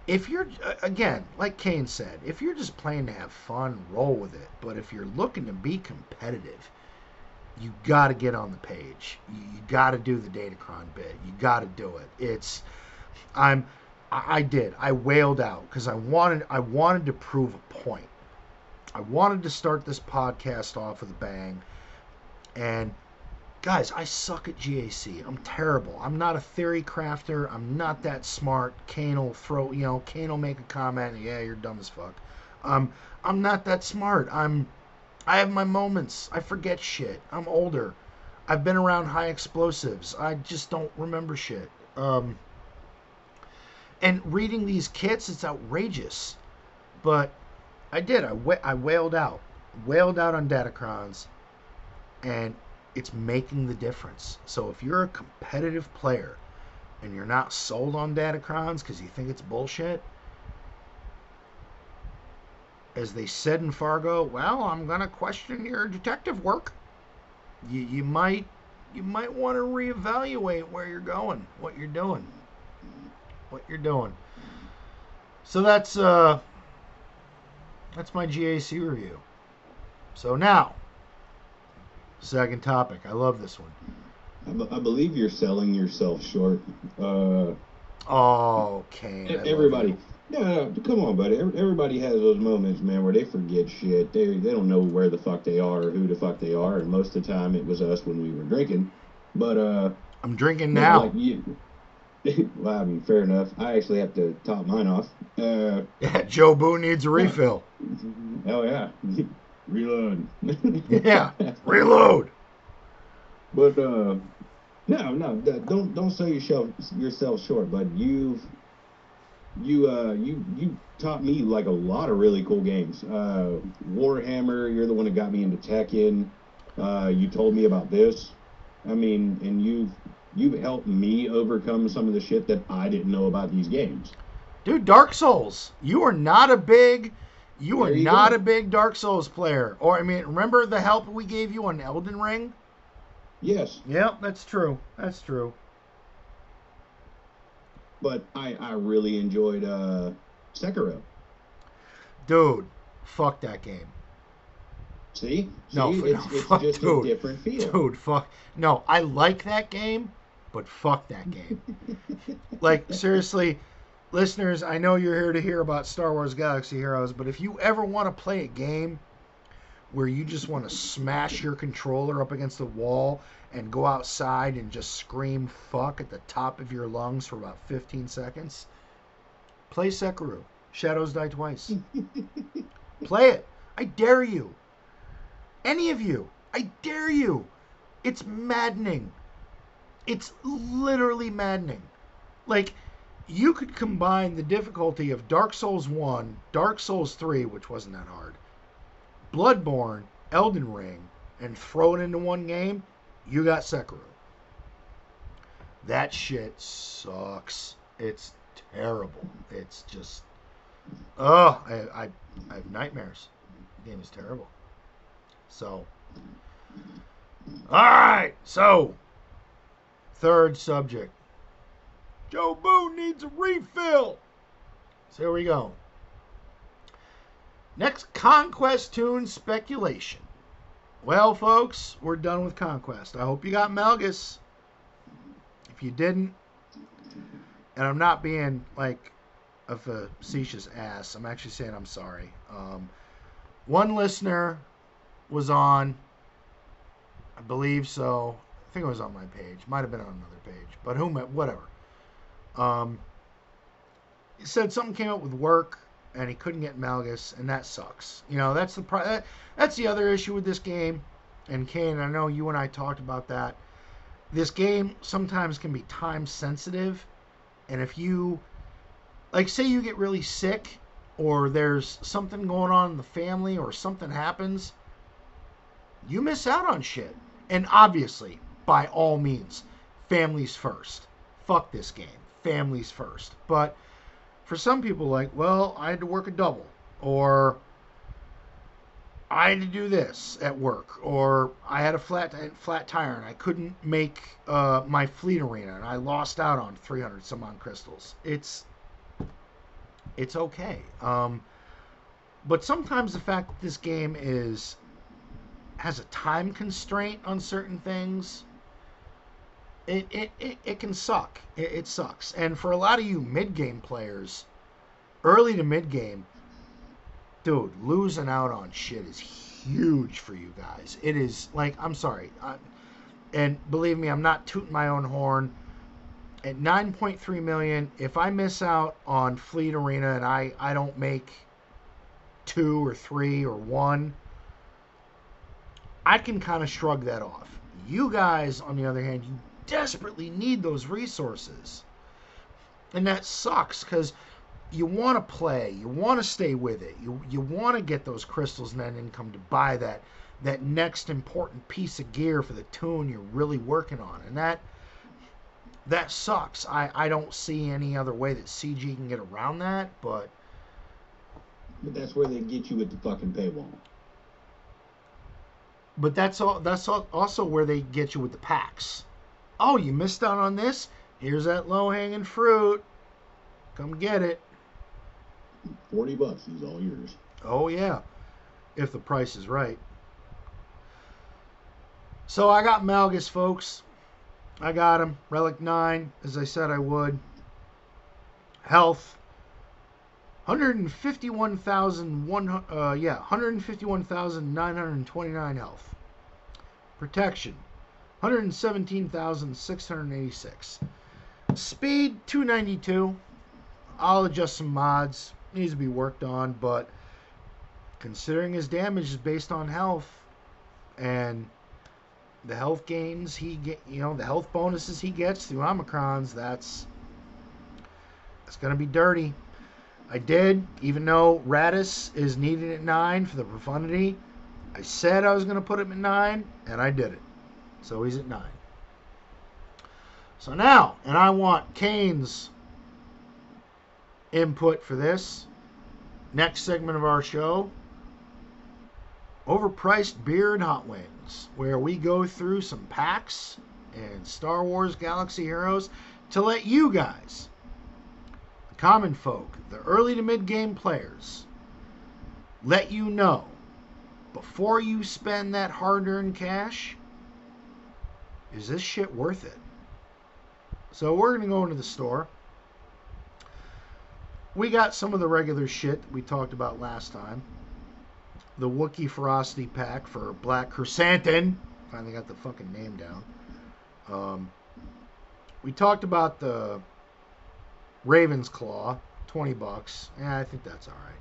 if you're, again, like Cain said, if you're just playing to have fun, roll with it. But if you're looking to be competitive, you got to get on the page. You, you got to do the Datacron bit. You got to do it. It's I'm I did. I wailed out because I wanted I wanted to prove a point. I wanted to start this podcast off with a bang. And guys, I suck at GAC. I'm terrible. I'm not a theory crafter. I'm not that smart. Cain will throw, you know, Cain will make a comment. And yeah, you're dumb as fuck. Um, I'm not that smart. I'm, I have my moments. I forget shit. I'm older. I've been around high explosives. I just don't remember shit. Um, and reading these kits, it's outrageous. But I did. I, wa- I wailed out. Wailed out on Datacrons. And it's making the difference. So if you're a competitive player and you're not sold on Datacrons because you think it's bullshit, as they said in Fargo, well, I'm gonna question your detective work. You you might you might want to reevaluate where you're going, what you're doing what you're doing. So that's uh that's my GAC review. So now, second topic. I love this one. I, b- I believe you're selling yourself short. Uh, oh, okay. everybody, No, no, come on, buddy. Everybody has those moments, man, where they forget shit. They they don't know where the fuck they are or who the fuck they are, and most of the time it was us when we were drinking. But uh, I'm drinking now. like you. well, I mean, fair enough. I actually have to top mine off. Uh, yeah, Joe Boo needs a refill. oh yeah, reload. Yeah, reload. But uh, no, no, don't don't sell yourself yourself short. But you've you uh you you taught me like a lot of really cool games. Uh, Warhammer, you're the one that got me into Tekken. Uh, you told me about this. I mean, and you've you've helped me overcome some of the shit that I didn't know about these games. Dude, Dark Souls. You are not a big you are you not go. a big Dark Souls player. Or I mean, remember the help we gave you on Elden Ring? Yes, Yep, that's true. That's true. but I I really enjoyed uh Sekiro. Dude, fuck that game. See, see, No, it's, no, it's fuck, just dude. a different feel. Dude, fuck. No, I like that game, but fuck that game. like, seriously, listeners, I know you're here to hear about Star Wars Galaxy Heroes, but if you ever want to play a game where you just want to smash your controller up against the wall and go outside and just scream fuck at the top of your lungs for about 15 seconds, play Sekiro. Shadows Die Twice. play it. I dare you. Any of you. I dare you. It's maddening. It's literally maddening. Like, you could combine the difficulty of Dark Souls 1, Dark Souls 3, which wasn't that hard, Bloodborne, Elden Ring, and throw it into one game, you got Sekiro. That shit sucks. It's terrible. It's just. Oh, I, I, I have nightmares. The game is terrible. So. Alright, so. Third subject. Joe Boone needs a refill. So here we go. Next Conquest Toon speculation. Well, folks, we're done with Conquest. I hope you got Malgus. If you didn't, and I'm not being like a facetious ass, I'm actually saying I'm sorry. Um, one listener was on, I believe so. Think it was on my page. Might have been on another page, but whom, whatever. Um, he said something came up with work and he couldn't get Malgus, and that sucks. You know, that's the pro- that, that's the other issue with this game. And Cain, I know you and I talked about that. This game sometimes can be time sensitive, and if you, like, say you get really sick, or there's something going on in the family, or something happens, you miss out on shit. And obviously, by all means, families first. Fuck this game. Families first. But for some people, like, well, I had to work a double, or I had to do this at work, or I had a flat flat tire and I couldn't make uh, my fleet arena, and I lost out on 300 some on crystals. It's it's okay. Um, but sometimes the fact that this game is has a time constraint on certain things, it it, it, it can suck. It, it sucks. And for a lot of you mid game players, early to mid game, dude, losing out on shit is huge for you guys. It is like I'm sorry, I, and believe me, I'm not tooting my own horn. At 9.3 million, if I miss out on Fleet Arena and I I don't make two or three or one, I can kind of shrug that off. You guys, on the other hand, you desperately need those resources. And that sucks because you want to play, you want to stay with it, you you want to get those crystals and that income to buy that that next important piece of gear for the toon you're really working on, and that that sucks. I I don't see any other way that CG can get around that, but But that's where they get you with the fucking paywall. but that's all that's all, also where they get you with the packs. Oh, you missed out on this? Here's that low hanging fruit. Come get it. Forty bucks is all yours. Oh yeah, if the price is right. So I got Malgus, folks. I got him. Relic nine, as I said I would. Health. 151,000 uh, yeah, 151,929 health. Protection 117,686. Speed 292. I'll adjust some mods. Needs to be worked on, but considering his damage is based on health and the health gains he get, you know, the health bonuses he gets through Omicrons, that's it's going to be dirty. I did, even though Raddus is needed at 9 for the profundity, I said I was going to put him at 9, and I did it. So he's at 9. So now, and I want Cain's input for this next segment of our show overpriced beer and hot wings, where we go through some packs and Star Wars Galaxy Heroes to let you guys, the common folk, the early to mid game players, let you know before you spend that hard earned cash, is this shit worth it? So we're going to go into the store. We got some of the regular shit we talked about last time the Wookiee Ferocity pack for Black Chrysanthemum. Finally got the fucking name down. Um, we talked about the Raven's Claw, 20 bucks. Yeah, I think that's all right.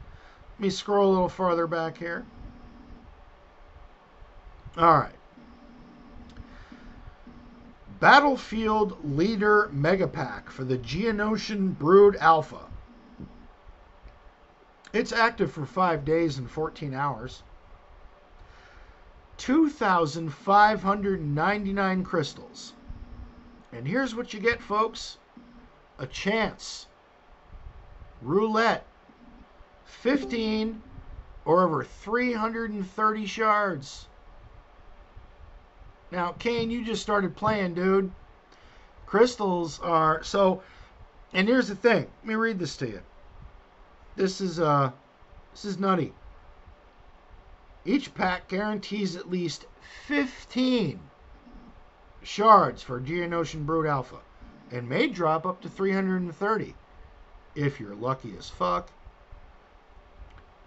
Let me scroll a little farther back here. All right. Battlefield Leader Mega Pack for the Geonosian Brood Alpha. It's active for five days and 14 hours. 2,599 crystals. And here's what you get, folks a chance. Roulette. 15 or over 330 shards. Now, Cain, you just started playing, dude. Crystals are so. And here's the thing. Let me read this to you. This is uh this is nutty. Each pack guarantees at least 15 shards for Geonosian Brood Alpha and may drop up to 330 if you're lucky as fuck.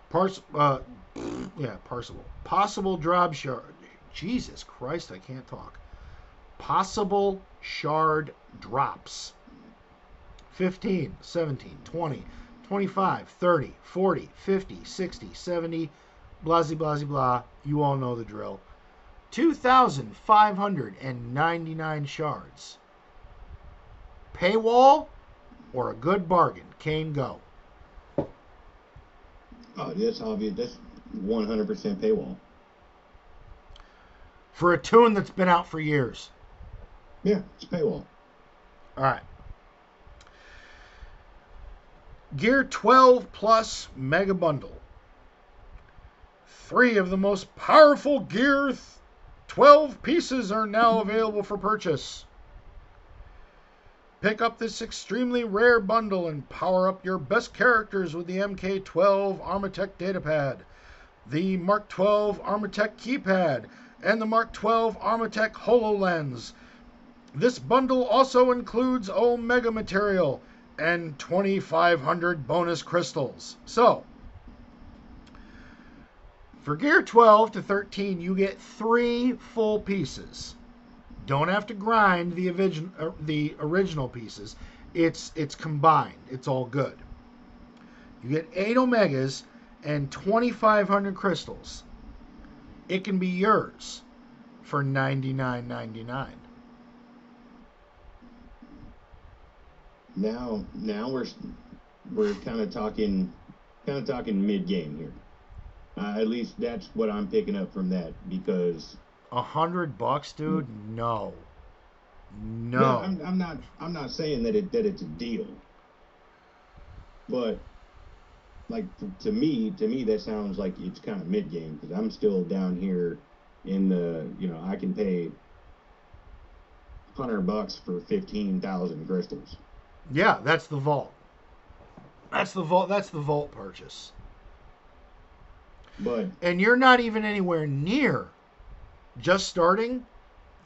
Pars- uh, yeah, Parsable. Possible drop shard. Jesus Christ, I can't talk. Possible shard drops. 15, 17, 20, 25, 30, 40, 50, 60, 70, blah, blah, blah. You all know the drill. 2,599 shards. Paywall or a good bargain? Cain, go. Oh, that's obvious. That's 100% paywall. For a tune that's been out for years. Yeah, it's paywall. All right. Gear 12 Plus Mega Bundle. Three of the most powerful Gear 12 pieces are now available for purchase. Pick up this extremely rare bundle and power up your best characters with the MK12 ArmaTek datapad, the Mark 12 ArmaTek keypad, and the Mark 12 ArmaTek HoloLens. This bundle also includes Omega material and 2,500 bonus crystals. So, for gear 12 to 13, you get three full pieces. Don't have to grind the original, uh, the original pieces. It's it's combined. It's all good. You get eight omegas and 2,500 crystals. It can be yours for $99.99. now now we're we're kind of talking kind of talking mid game here. Uh, at least that's what I'm picking up from that because a hundred bucks, dude. No, no. no I'm, I'm not. I'm not saying that it that it's a deal, but like to me, to me that sounds like it's kind of mid game because I'm still down here in the you know I can pay hundred bucks for fifteen thousand crystals. Yeah, that's the vault. That's the vault. That's the vault purchase. But and you're not even anywhere near just starting.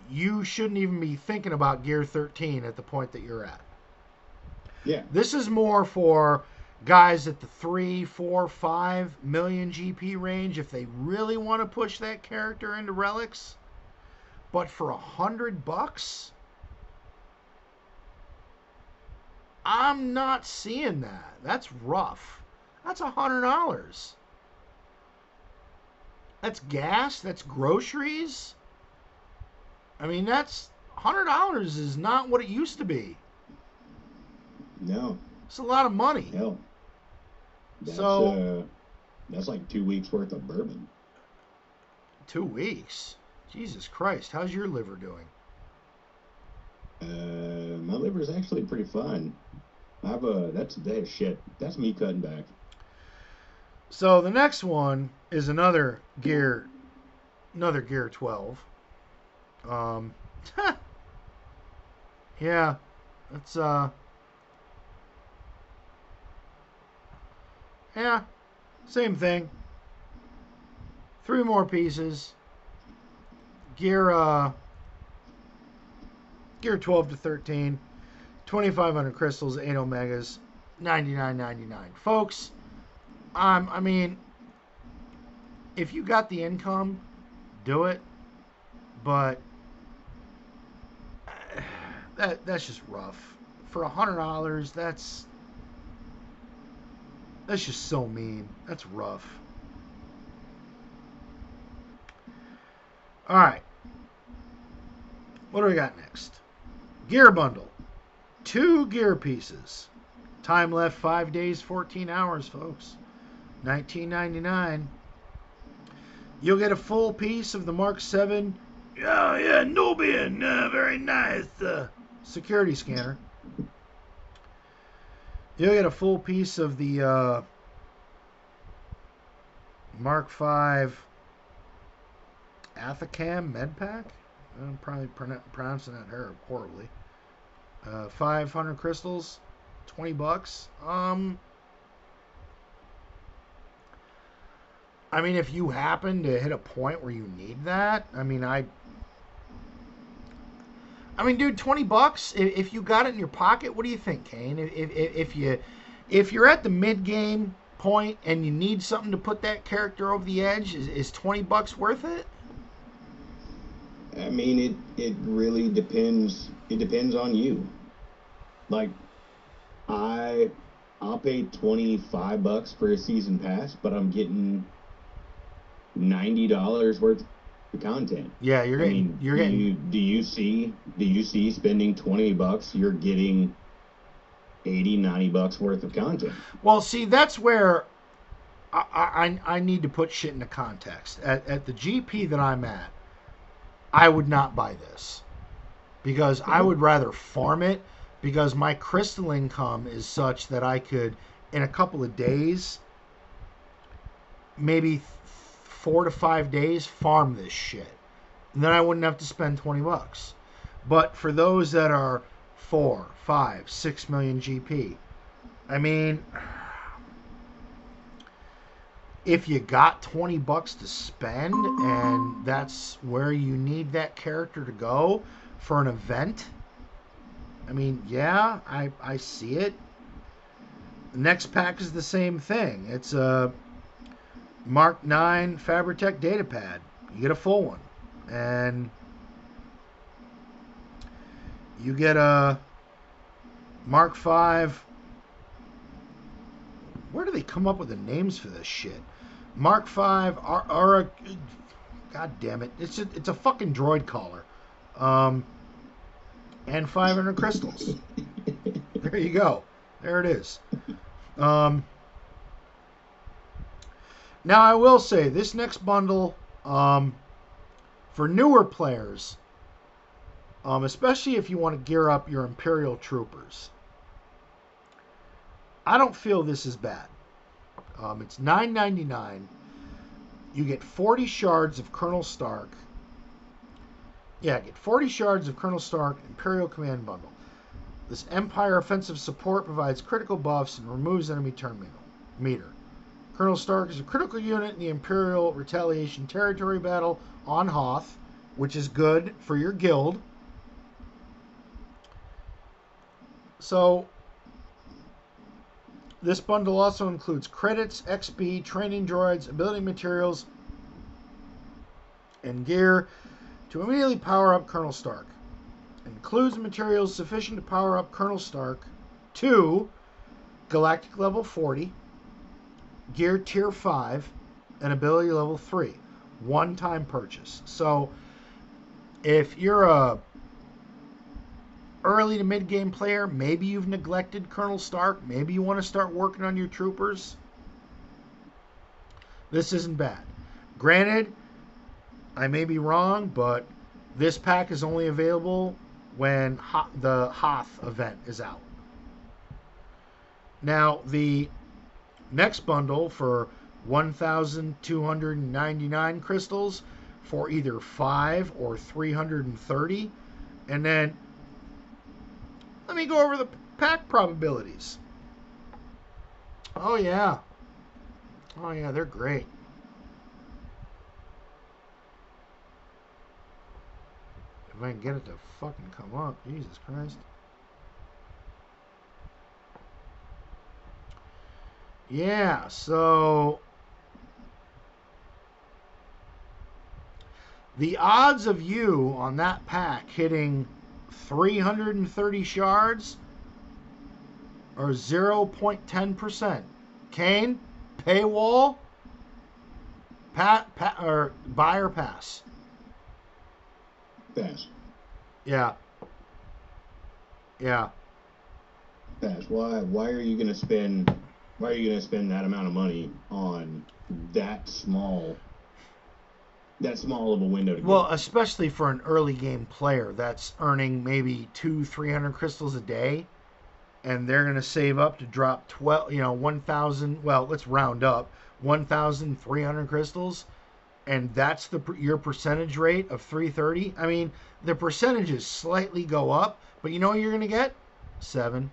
You shouldn't even be thinking about gear 13 at the point that you're at. Yeah. This is more for guys at the three, four, five million GP range if they really want to push that character into relics. But for a hundred bucks, I'm not seeing that. That's rough. That's a hundred dollars. That's gas. That's groceries. I mean, that's hundred dollars is not what it used to be. No, It's a lot of money. hell. That's, So- uh, that's like two weeks worth of bourbon. Two weeks. Jesus Christ, how's your liver doing? Uh, my liver's actually pretty fine. I've uh, that's that shit. That's me cutting back. So the next one is another gear, another gear 12. Um, yeah, it's uh, yeah, same thing. Three more pieces. Gear uh, gear 12 to 13, 2,500 crystals, 8 omegas, 99.99. Folks, um, I mean, if you got the income, do it. But that that's just rough. For a hundred dollars, that's that's just so mean. That's rough. All right. What do we got next? Gear bundle. Two gear pieces. Time left five days, 14 hours, folks. 1999. You'll get a full piece of the Mark 7. Yeah, yeah, Nubian. Uh, very nice. Uh, security scanner. You'll get a full piece of the uh, Mark 5 Athakam med pack. I'm probably pronouncing that hor- horribly. Uh, 500 crystals, 20 bucks. Um, I mean, if you happen to hit a point where you need that, I mean, I. I mean, dude, twenty bucks. If, if you got it in your pocket, what do you think, Cain? If, if, if you if you're at the mid game point and you need something to put that character over the edge, is, is twenty bucks worth it? I mean, it it really depends. It depends on you. Like, I I'll pay twenty five bucks for a season pass, but I'm getting ninety dollars worth of content. Yeah, you're I getting mean, you're do getting you, do you see do you see spending 20 bucks you're getting 80 90 bucks worth of content Well, see, that's where I, I, I need to put shit into context. At, at the GP that I'm at, I would not buy this because I would rather farm it because my crystal income is such that I could, in a couple of days, maybe four to five days, farm this shit. And then I wouldn't have to spend 20 bucks. But for those that are four, five, six million GP, I mean, if you got 20 bucks to spend and that's where you need that character to go for an event, I mean, yeah, I, I see it. The next pack is the same thing. It's a Mark 9 Fabritech data pad. You get a full one. And you get a Mark 5 where do they come up with the names for this shit? Mark Five, Ar- Ara, God damn it! It's a, it's a fucking droid collar, um, and 500 crystals. there you go. There it is. Um, now I will say this next bundle, um, for newer players, um, especially if you want to gear up your Imperial troopers. I don't feel this is bad. Um, it's nine ninety nine. You get forty shards of Colonel Stark. Yeah, get forty shards of Colonel Stark Imperial Command Bundle. This Empire offensive support provides critical buffs and removes enemy turn meter. Colonel Stark is a critical unit in the Imperial Retaliation Territory Battle on Hoth, which is good for your guild. So This bundle also includes credits, XP, training droids, ability materials, and gear to immediately power up Colonel Stark. It includes materials sufficient to power up Colonel Stark to Galactic level 40, gear tier 5, and ability level 3. One time purchase. So if you're a early to mid game player, maybe you've neglected Colonel Stark, maybe you want to start working on your troopers. This isn't bad. Granted, I may be wrong, but this pack is only available when the Hoth event is out. Now, the next bundle for 1,299 crystals for either 5 or 330. And then let me go over the pack probabilities. Oh, yeah. Oh, yeah, they're great. If I can get it to fucking come up, Jesus Christ. Yeah, so the odds of you on that pack hitting 330 shards are 0.10%. Cain, paywall, pat, pat, or buy or pass. Pass. Yeah. Yeah. Pass. Why? Why are you gonna spend? Why are you gonna spend that amount of money on that small? That small of a window to Well, get? especially for an early game player that's earning maybe two, three hundred crystals a day, and they're going to save up to drop twelve, you know, one thousand. Well, let's round up one thousand three hundred crystals, and that's the your percentage rate of three thirty. I mean, the percentages slightly go up, but you know what you're going to get seven,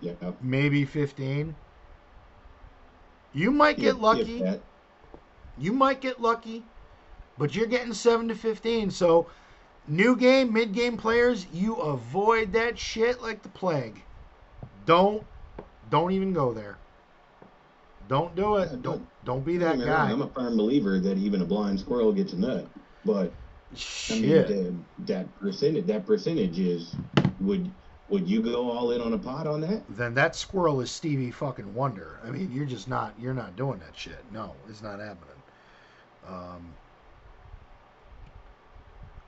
yeah. maybe fifteen. You might get lucky. You might get lucky, but you're getting 7 to 15. So, new game, mid game players, you avoid that shit like the plague. Don't don't even go there. Don't do it. Yeah, Don't don't- be that guy. I'm a firm believer that even a blind squirrel gets a nut, but I mean, the, that percentage, that percentage is would would you go all in on a pot on that? Then that squirrel is Stevie fucking Wonder. I mean, you're just not you're not doing that shit. No, it's not happening. Um,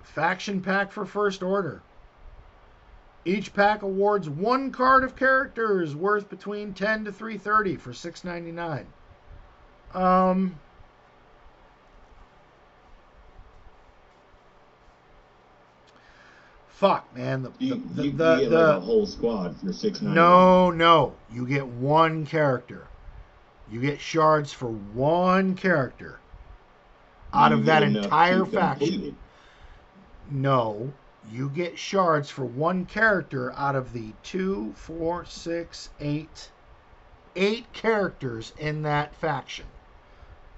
faction pack for First Order. Each pack awards one card of characters worth between 10 to 330 for 6.99. Um Fuck, man. The, You, the, you, the, you get like a whole squad for six no, no. You get one character. You get shards for one character out of that entire faction. No, you get shards for one character out of the two, four, six, eight, eight characters in that faction.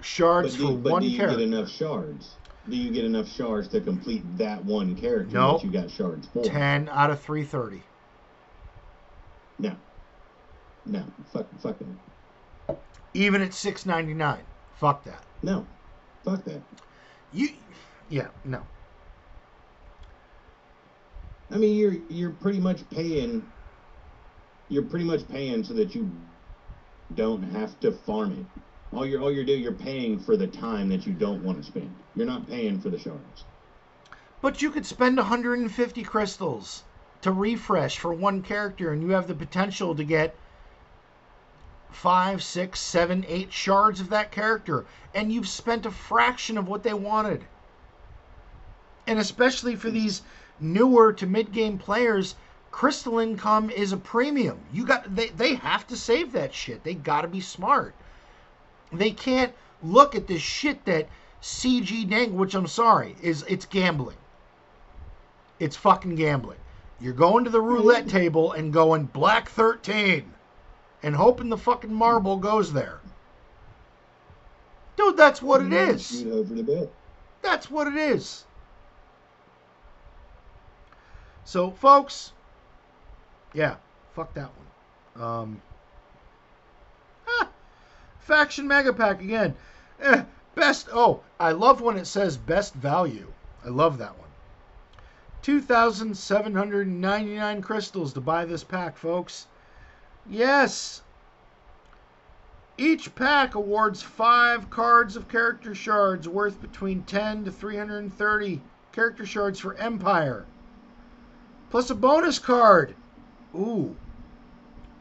Shards But do, for but one do you character. get enough shards? Do you get enough shards to complete that one character No. that you got shards for? Ten out of three thirty. No. No. Fuck, fuck that. Even at six ninety nine. Fuck that. No. Fuck that. You, yeah, no. I mean, you're you're pretty much paying. You're pretty much paying so that you don't have to farm it. All you're all you're doing, you're paying for the time that you don't want to spend. You're not paying for the shards. But you could spend 150 crystals to refresh for one character, and you have the potential to get five, six, seven, eight shards of that character, and you've spent a fraction of what they wanted. And especially for these newer to mid-game players, crystal income is a premium. You got they they have to save that shit. They got to be smart. They can't look at this shit that CG Dang, which I'm sorry, is it's gambling. It's fucking gambling. You're going to the roulette table and going black 13 and hoping the fucking marble goes there. Dude, that's what it is. Shoot over the bet. That's what it is. So, folks, yeah, fuck that one. Um, Faction Mega Pack again. Eh, best. Oh, I love when it says best value. I love that one. 2,799 crystals to buy this pack, folks. Yes. Each pack awards five cards of character shards worth between 10 to 330 character shards for Empire. Plus a bonus card. Ooh.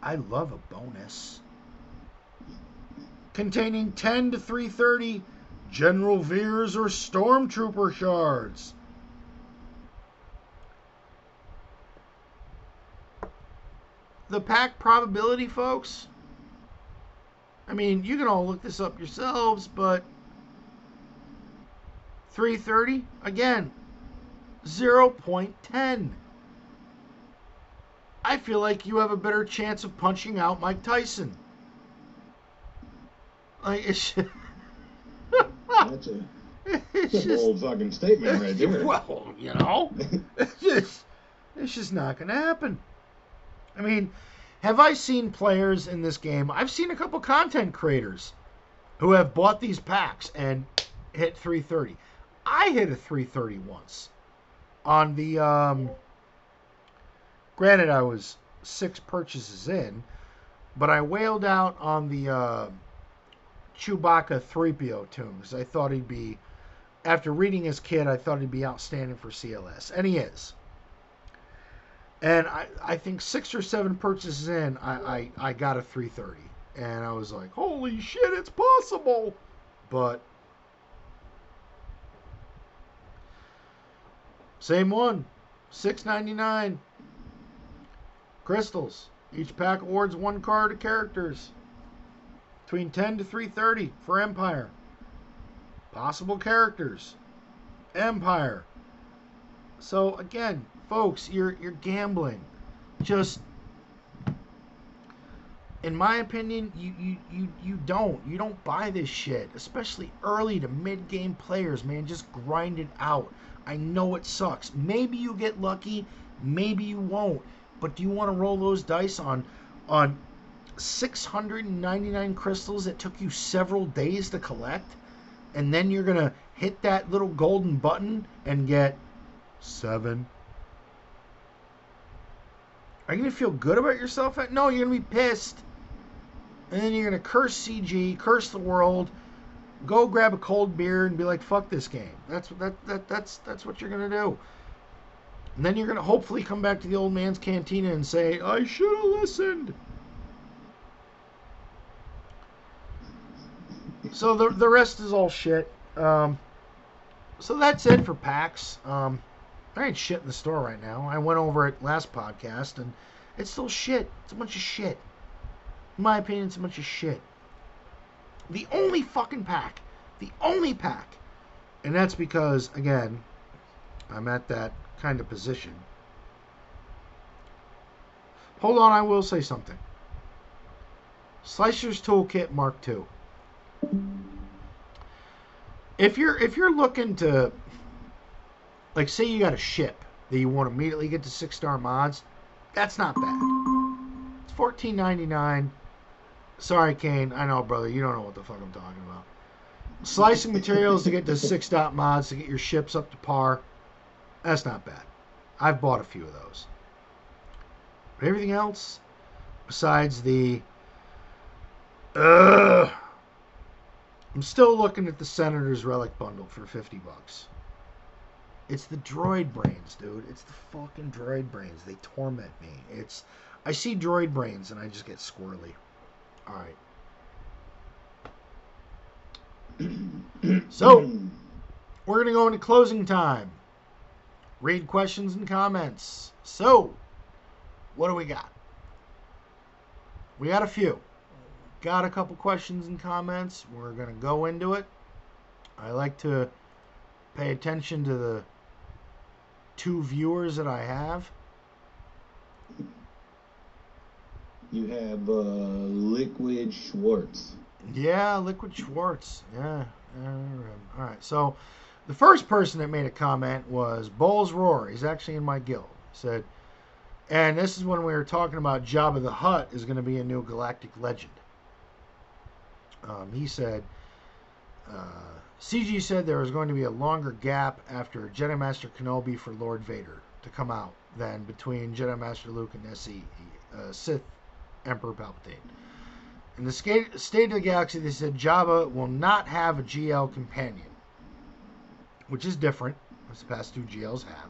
I love a bonus. Containing 10 to 330 General Veers or Stormtrooper shards. The pack probability, folks. I mean, you can all look this up yourselves, but 330, again, 0.10. I feel like you have a better chance of punching out Mike Tyson. Like it's That's a, it's that's a just bold fucking statement right there. well, you know, it's just it's just not going to happen. I mean, have I seen players in this game? I've seen a couple content creators who have bought these packs and hit 330. I hit a 330 once on the um granted I was six purchases in, but I wailed out on the uh, Chewbacca 3PO toon because I thought he'd be after reading his kit, I thought he'd be outstanding for CLS, and he is. And I, I think six or seven purchases in, I, I, I got a 330. And I was like, holy shit, it's possible. But same one, 6.99. Crystals. Each pack awards one card to characters. Between 10 to 330 for Empire. Possible characters. Empire. So again, folks, you're you're gambling. Just in my opinion, you, you, you, you don't. You don't buy this shit. Especially early to mid game players, man. Just grind it out. I know it sucks. Maybe you get lucky, maybe you won't. But do you want to roll those dice on on 699 crystals that took you several days to collect? And then you're gonna hit that little golden button and get seven. Are you gonna feel good about yourself? No, you're gonna be pissed. And then you're gonna curse CG, curse the world, go grab a cold beer and be like, "Fuck this game." That's that that that's that's what you're gonna do. And then you're gonna hopefully come back to the old man's cantina and say, "I should have listened." So the the rest is all shit. Um, so that's it for packs. Um, there ain't shit in the store right now. I went over it last podcast, and it's still shit. It's a bunch of shit. In my opinion, it's a bunch of shit. The only fucking pack, the only pack, and that's because again, I'm at that kind of position. Hold on, I will say something. Slicer's Toolkit Mark II. If you're if you're looking to like say you got a ship that you want to immediately get to six star mods, that's not bad. It's fourteen ninety nine. Sorry, Cain. I know, brother. You don't know what the fuck I'm talking about. Slicing materials to get to six dot mods to get your ships up to par. That's not bad. I've bought a few of those. But everything else, besides the, uh, I'm still looking at the Senator's Relic bundle for fifty bucks. It's the droid brains, dude. It's the fucking droid brains. They torment me. It's I see droid brains and I just get squirrely. All right. So we're gonna go into closing time. Read questions and comments. So, what do we got? We got a few. Got a couple questions and comments. We're gonna go into it. I like to pay attention to the two viewers that I have. You have uh, Liquid Schwartz. Yeah, Liquid Schwartz. Yeah. All right. So, the first person that made a comment was Bowles Roar. He's actually in my guild. He said, and this is when we were talking about Jabba the Hutt is going to be a new galactic legend. Um, he said, uh, CG said there was going to be a longer gap after Jedi Master Kenobi for Lord Vader to come out than between Jedi Master Luke and SE, uh, Sith Emperor Palpatine. In the State of the Galaxy, they said Jabba will not have a GL companion, which is different, as the past two GLs have.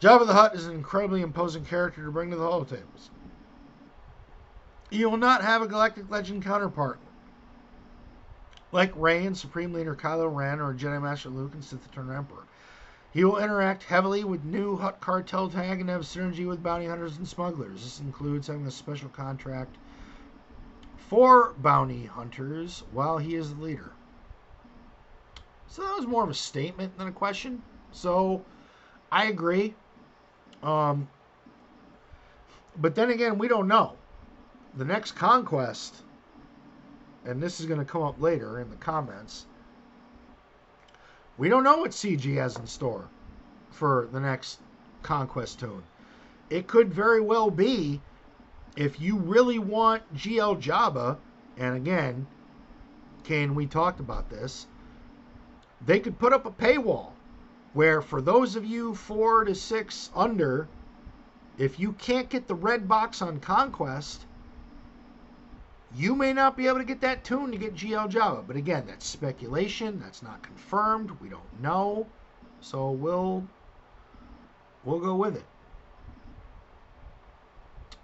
Jabba the Hutt is an incredibly imposing character to bring to the holotables. He will not have a Galactic Legend counterpart. Like Rey and Supreme Leader Kylo Ren or Jedi Master Luke and Sith Eternal Emperor. He will interact heavily with new Hutt cartel tag and have synergy with bounty hunters and smugglers. This includes having a special contract for bounty hunters while he is the leader. So that was more of a statement than a question. So I agree. Um, but then again, we don't know. The next conquest, and this is going to come up later in the comments, we don't know what CG has in store for the next conquest toon. It could very well be if you really want GL Jabba, and again, Cain, we talked about this, they could put up a paywall where for those of you four to six under, if you can't get the red box on Conquest, you may not be able to get that toon to get GL Jabba, But again, that's speculation. That's not confirmed. We don't know. So we'll we'll go with it.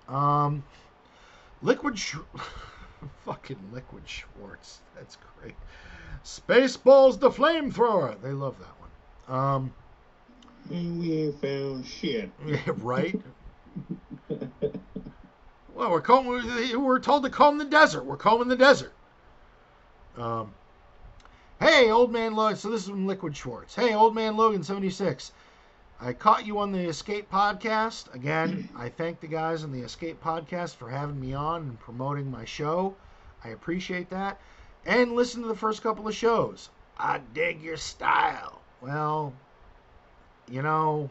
Um, Liquid Sh- fucking Liquid Schwartz. That's great. Spaceballs the flamethrower. They love that one. Um, and we ain't found shit. Yeah, right. well, we're combing, we're told to comb the desert. We're combing the desert. Um, hey, old man Logan. So this is from Liquid Schwartz. Hey, old man Logan, seventy six. I caught you on the Escape podcast. Again, I thank the guys on the Escape podcast for having me on and promoting my show. I appreciate that. And listen to the first couple of shows. I dig your style. Well, you know,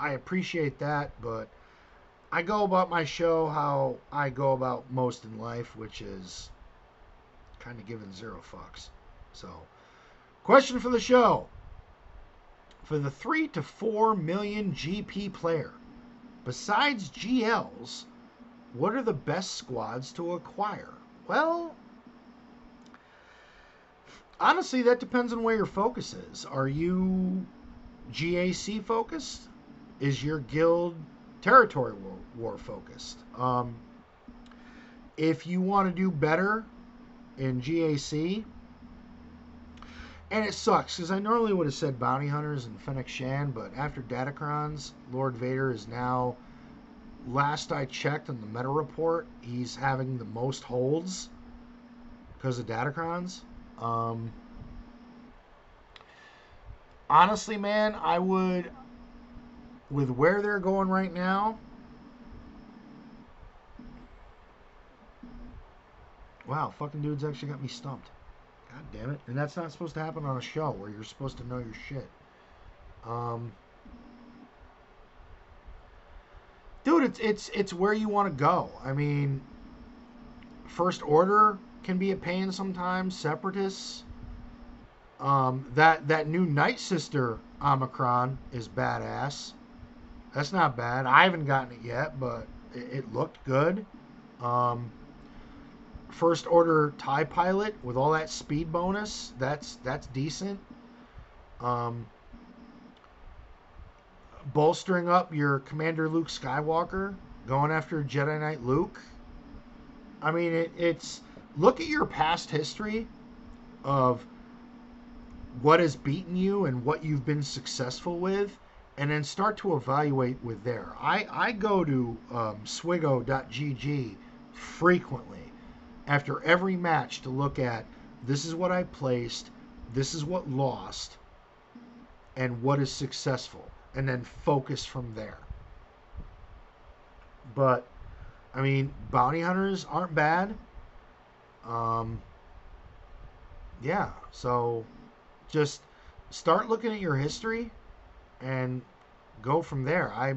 I appreciate that, but I go about my show how I go about most in life, which is kind of giving zero fucks. So, question for the show for the 3 to 4 million GP player, besides GLs, what are the best squads to acquire? Well, honestly, that depends on where your focus is. Are you GAC focused? Is your guild territory war, war focused? Um, if you want to do better in GAC, and it sucks because I normally would have said bounty hunters and Fennec Shand, but after Datacrons, Lord Vader is now. Last I checked on the meta report, he's having the most holds because of Datacrons. Um, honestly, man, I would, with where they're going right now. Wow, fucking dude's actually got me stumped. God damn it. And that's not supposed to happen on a show where you're supposed to know your shit. Um, dude, it's it's it's where you want to go. I mean, First Order can be a pain sometimes. Separatists. Um, that that new Night Sister Omicron is badass. That's not bad. I haven't gotten it yet, but it, it looked good. Um, first order tie pilot with all that speed bonus that's that's decent um, bolstering up your commander luke skywalker going after jedi knight luke i mean it, it's look at your past history of what has beaten you and what you've been successful with and then start to evaluate with there i, I go to um, swgoh.gg frequently after every match to look at this is what I placed, this is what lost, and what is successful, and then focus from there. But, I mean, bounty hunters aren't bad. Um, yeah, so just start looking at your history and go from there. I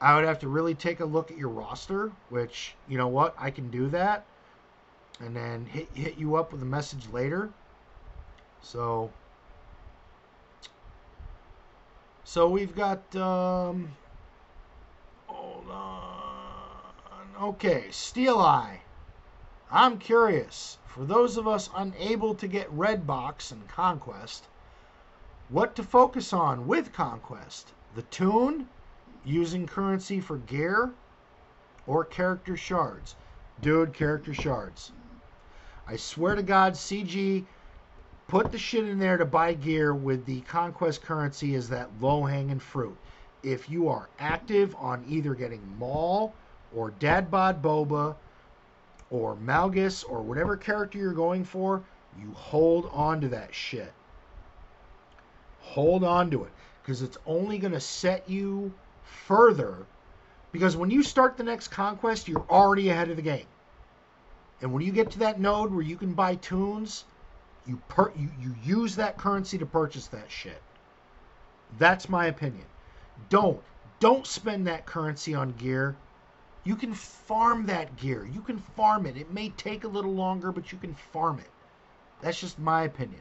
I would have to really take a look at your roster, which you know what I can do that and then hit hit you up with a message later. So so we've got um hold on. Okay, Steel Eye. I'm curious, for those of us unable to get Red Box and Conquest, what to focus on with Conquest? The toon, using currency for gear, or character shards? Dude, character shards. I swear to God, CG, put the shit in there to buy gear with the conquest currency is that low hanging fruit. If you are active on either getting Maul or Dadbod Boba or Malgus or whatever character you're going for, you hold on to that shit. Hold on to it because it's only going to set you further because when you start the next conquest, you're already ahead of the game. And when you get to that node where you can buy toons, you per you, you use that currency to purchase that shit. That's my opinion. Don't don't spend that currency on gear. You can farm that gear. You can farm it. It may take a little longer, but you can farm it. That's just my opinion.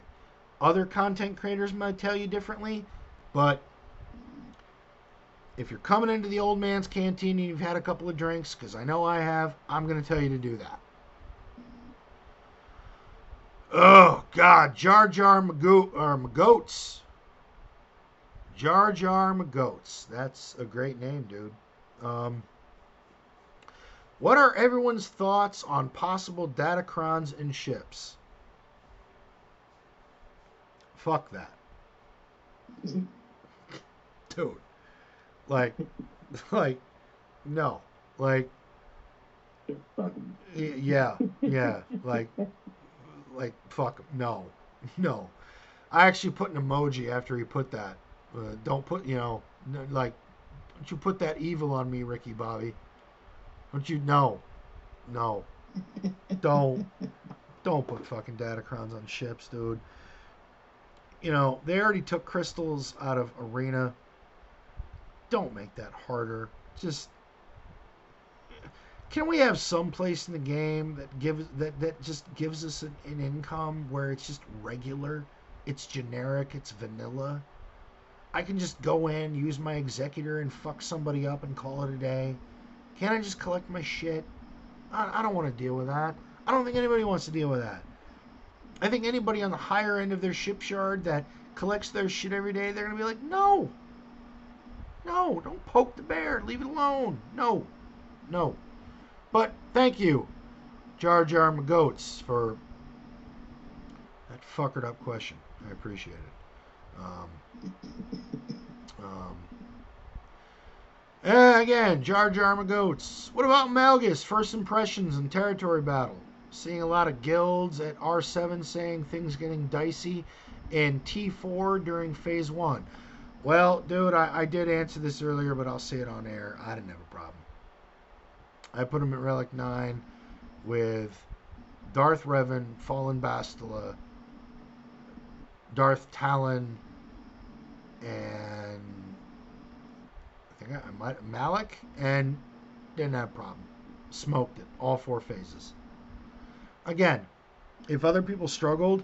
Other content creators might tell you differently, but if you're coming into the old man's canteen and you've had a couple of drinks, because I know I have, I'm going to tell you to do that. Oh God, Jar Jar Mago- or Magoats. Jar Jar Magoats. That's a great name, dude. Um, what are everyone's thoughts on possible datacrons and ships? Fuck that. Dude. Like like no. Like yeah, yeah, like like fuck no. No. I actually put an emoji after he put that. Uh, don't put, you know, like don't you put that evil on me, Ricky Bobby. Don't you no. No. Don't don't put fucking datacrons on ships, dude. You know, they already took crystals out of arena. Don't make that harder. Just can we have some place in the game that gives that, that just gives us an, an income where it's just regular, it's generic, it's vanilla. I can just go in, use my executor, and fuck somebody up and call it a day. Can't I just collect my shit? I, I don't want to deal with that. I don't think anybody wants to deal with that. I think anybody on the higher end of their ship yard that collects their shit every day, they're gonna be like, no, no, don't poke the bear, leave it alone. No, no. But thank you, Jar Jar McGoats, for that fuckered up question. I appreciate it. Um, um, again, Jar Jar McGoats. What about Malgus? First impressions and territory battle. Seeing a lot of guilds at R7 saying things getting dicey in T4 during phase one. Well, dude, I, I did answer this earlier, but I'll say it on air. I didn't have a problem. I put him at Relic 9 with Darth Revan, Fallen Bastila, Darth Talon, and I think I, I might Malak, and didn't have a problem. Smoked it, all four phases. Again, if other people struggled,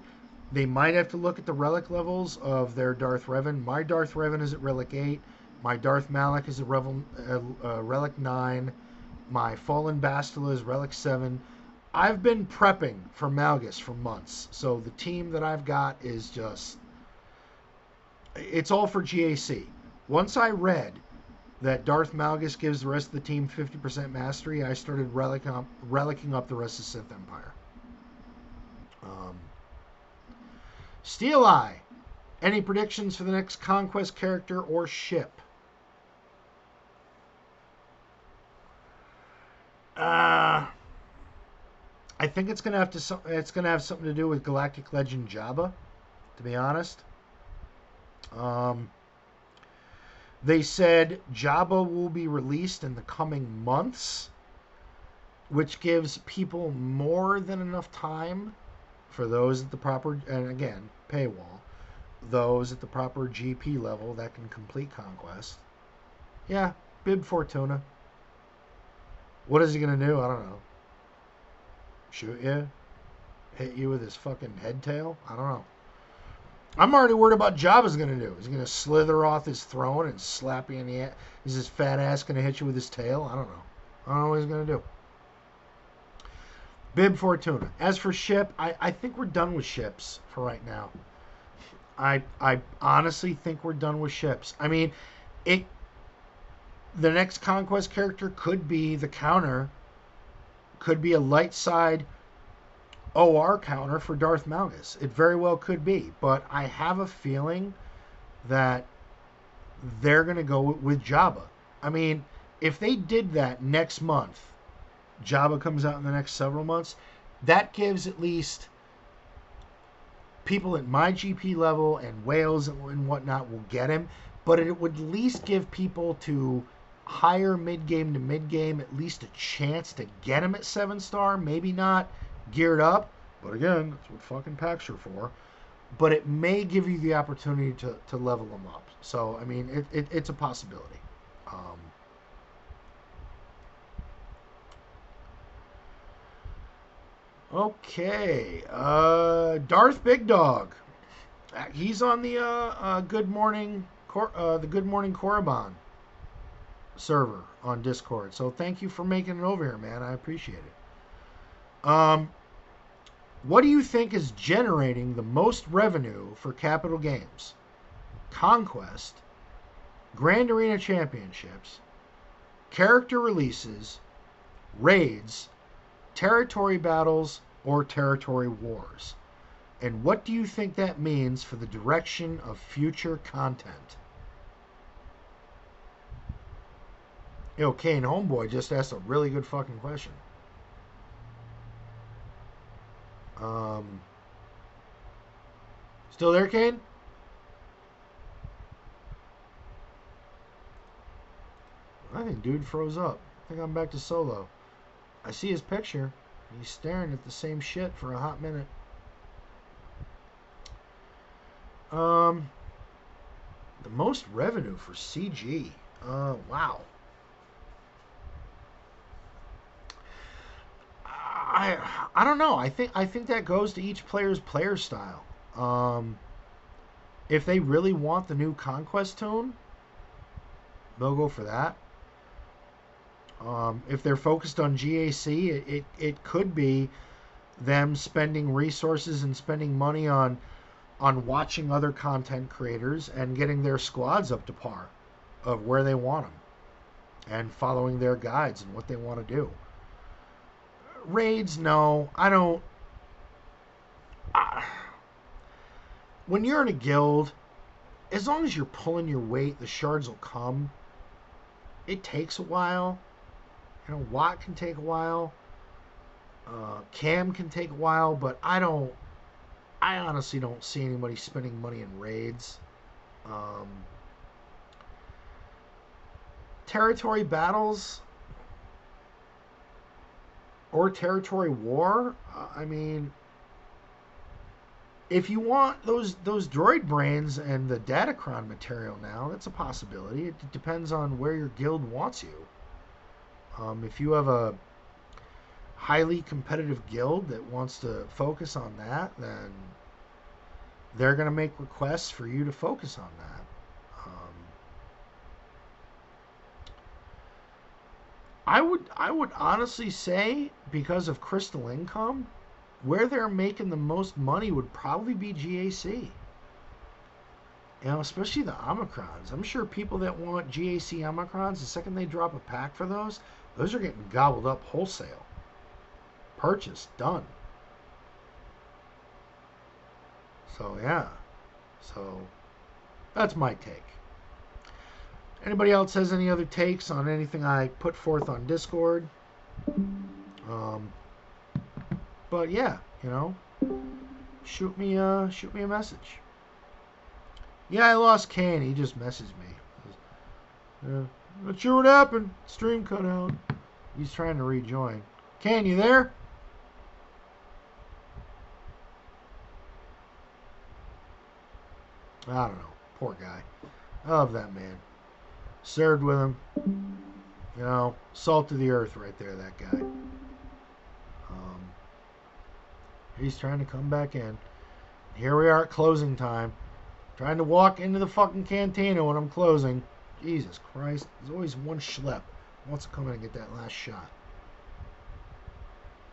they might have to look at the relic levels of their Darth Revan. My Darth Revan is at Relic 8. My Darth Malak is at Revel, uh, uh, Relic 9. My Fallen Bastila is Relic 7. I've been prepping for Malgus for months. So the team that I've got is just. It's all for GAC. Once I read that Darth Malgus gives the rest of the team 50% mastery, I started relic up, relicking up the rest of Sith Empire. Um, Steel Eye. Any predictions for the next conquest character or ship? Uh, I think it's gonna have to. It's gonna have something to do with Galactic Legend Jabba. To be honest. Um, they said Jabba will be released in the coming months, which gives people more than enough time for those at the proper and again paywall those at the proper gp level that can complete conquest yeah bib fortuna what is he gonna do i don't know shoot you hit you with his fucking head tail? I don't know. I'm already worried about Jabba's gonna do. Is he gonna slither off his throne and slap you in the ass? Is his fat ass gonna hit you with his tail? I don't know. I don't know what he's gonna do. Bib Fortuna. As for ship, I, I think we're done with ships for right now. I I honestly think we're done with ships. I mean, it the next conquest character could be the counter, could be a light side OR counter for Darth Malgus. It very well could be, but I have a feeling that they're going to go with Jabba. I mean, if they did that next month, Jabba comes out in the next several months, that gives at least people at my GP level and whales and whatnot will get him, but it would at least give people to higher mid game to mid game at least a chance to get him at seven star. Maybe not geared up, but again, that's what fucking packs are for. But it may give you the opportunity to, to level them up. So, I mean, it, it it's a possibility. Um, okay. Uh, Darth Big Dog. Uh, he's on the uh, uh, Good Morning Cor- uh, the Good Morning Korriban server on Discord. So thank you for making it over here, man. I appreciate it. Um, what do you think is generating the most revenue for Capital Games? Conquest, Grand Arena Championships, character releases, raids, territory battles, or territory wars? And what do you think that means for the direction of future content? Yo, Cain Homeboy just asked a really good fucking question. Um, still there, Cain? I think dude froze up. I think I'm back to solo. I see his picture. He's staring at the same shit for a hot minute. Um, the most revenue for CG. Uh, wow. I I don't know. I think I think that goes to each player's player style. Um, if they really want the new conquest tone, they'll go for that. Um, if they're focused on GAC, it, it, it could be them spending resources and spending money on on watching other content creators and getting their squads up to par of where they want them and following their guides and what they want to do raids, no, I don't. When you're in a guild, as long as you're pulling your weight, the shards will come. It takes a while. You know, Watt can take a while. Uh, Cam can take a while, but I don't. I honestly don't see anybody spending money in raids. Um, territory battles or territory war. Uh, I mean, if you want those those droid brains and the Datacron material now, that's a possibility. It depends on where your guild wants you. Um, if you have a highly competitive guild that wants to focus on that, then they're going to make requests for you to focus on that. I would I would honestly say because of Crystal Income, where they're making the most money would probably be GAC. You know, especially the Omicrons. I'm sure people that want GAC Omicrons, the second they drop a pack for those, those are getting gobbled up wholesale. Purchase done. So yeah. So that's my take. Anybody else has any other takes on anything I put forth on Discord? Um, but yeah, you know, shoot me uh shoot me a message. Yeah, I lost Cain. He just messaged me. Uh, not sure what happened. Stream cut out. He's trying to rejoin. Can you there? I don't know. Poor guy. I love that man served with him. You know, salt of the earth right there, that guy. Um, He's trying to come back in. Here we are at closing time. Trying to walk into the fucking cantina when I'm closing. Jesus Christ. There's always one schlep wants to come in and get that last shot.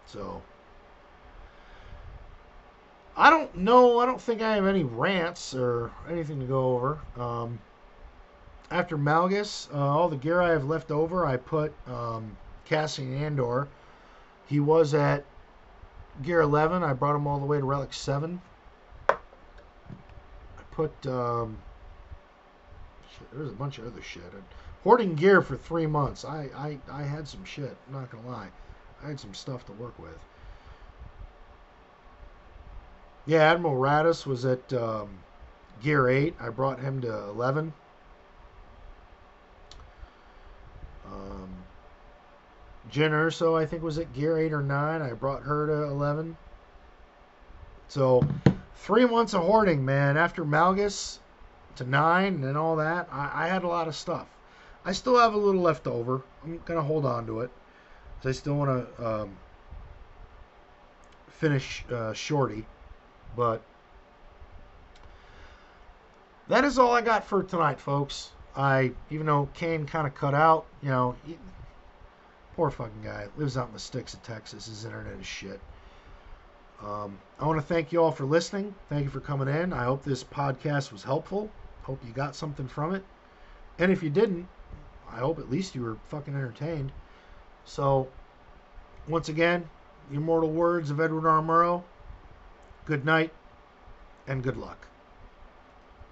So. I don't know. I don't think I have any rants or anything to go over. Um, after Malgus, uh, all the gear I have left over, I put um, Cassian Andor. He was at gear 11. I brought him all the way to relic 7. I put um, there's a bunch of other shit. I'm hoarding gear for three months. I, I I had some shit. I'm not gonna lie. I had some stuff to work with. Yeah, Admiral Raddus was at um, gear 8. I brought him to 11. Um, Jyn Erso, I think, was at gear 8 or 9. I brought her to 11. So, three months of hoarding, man. After Malgus to 9 and all that, I, I had a lot of stuff. I still have a little left over. I'm to hold on to it. I still want to um, finish uh, Shorty. But that is all I got for tonight, folks. I, even though Cain kind of cut out, you know, he, poor fucking guy lives out in the sticks of Texas. His internet is shit. Um, I want to thank you all for listening. Thank you for coming in. I hope this podcast was helpful. Hope you got something from it. And if you didn't, I hope at least you were fucking entertained. So, once again, immortal words of Edward R. Murrow good night and good luck.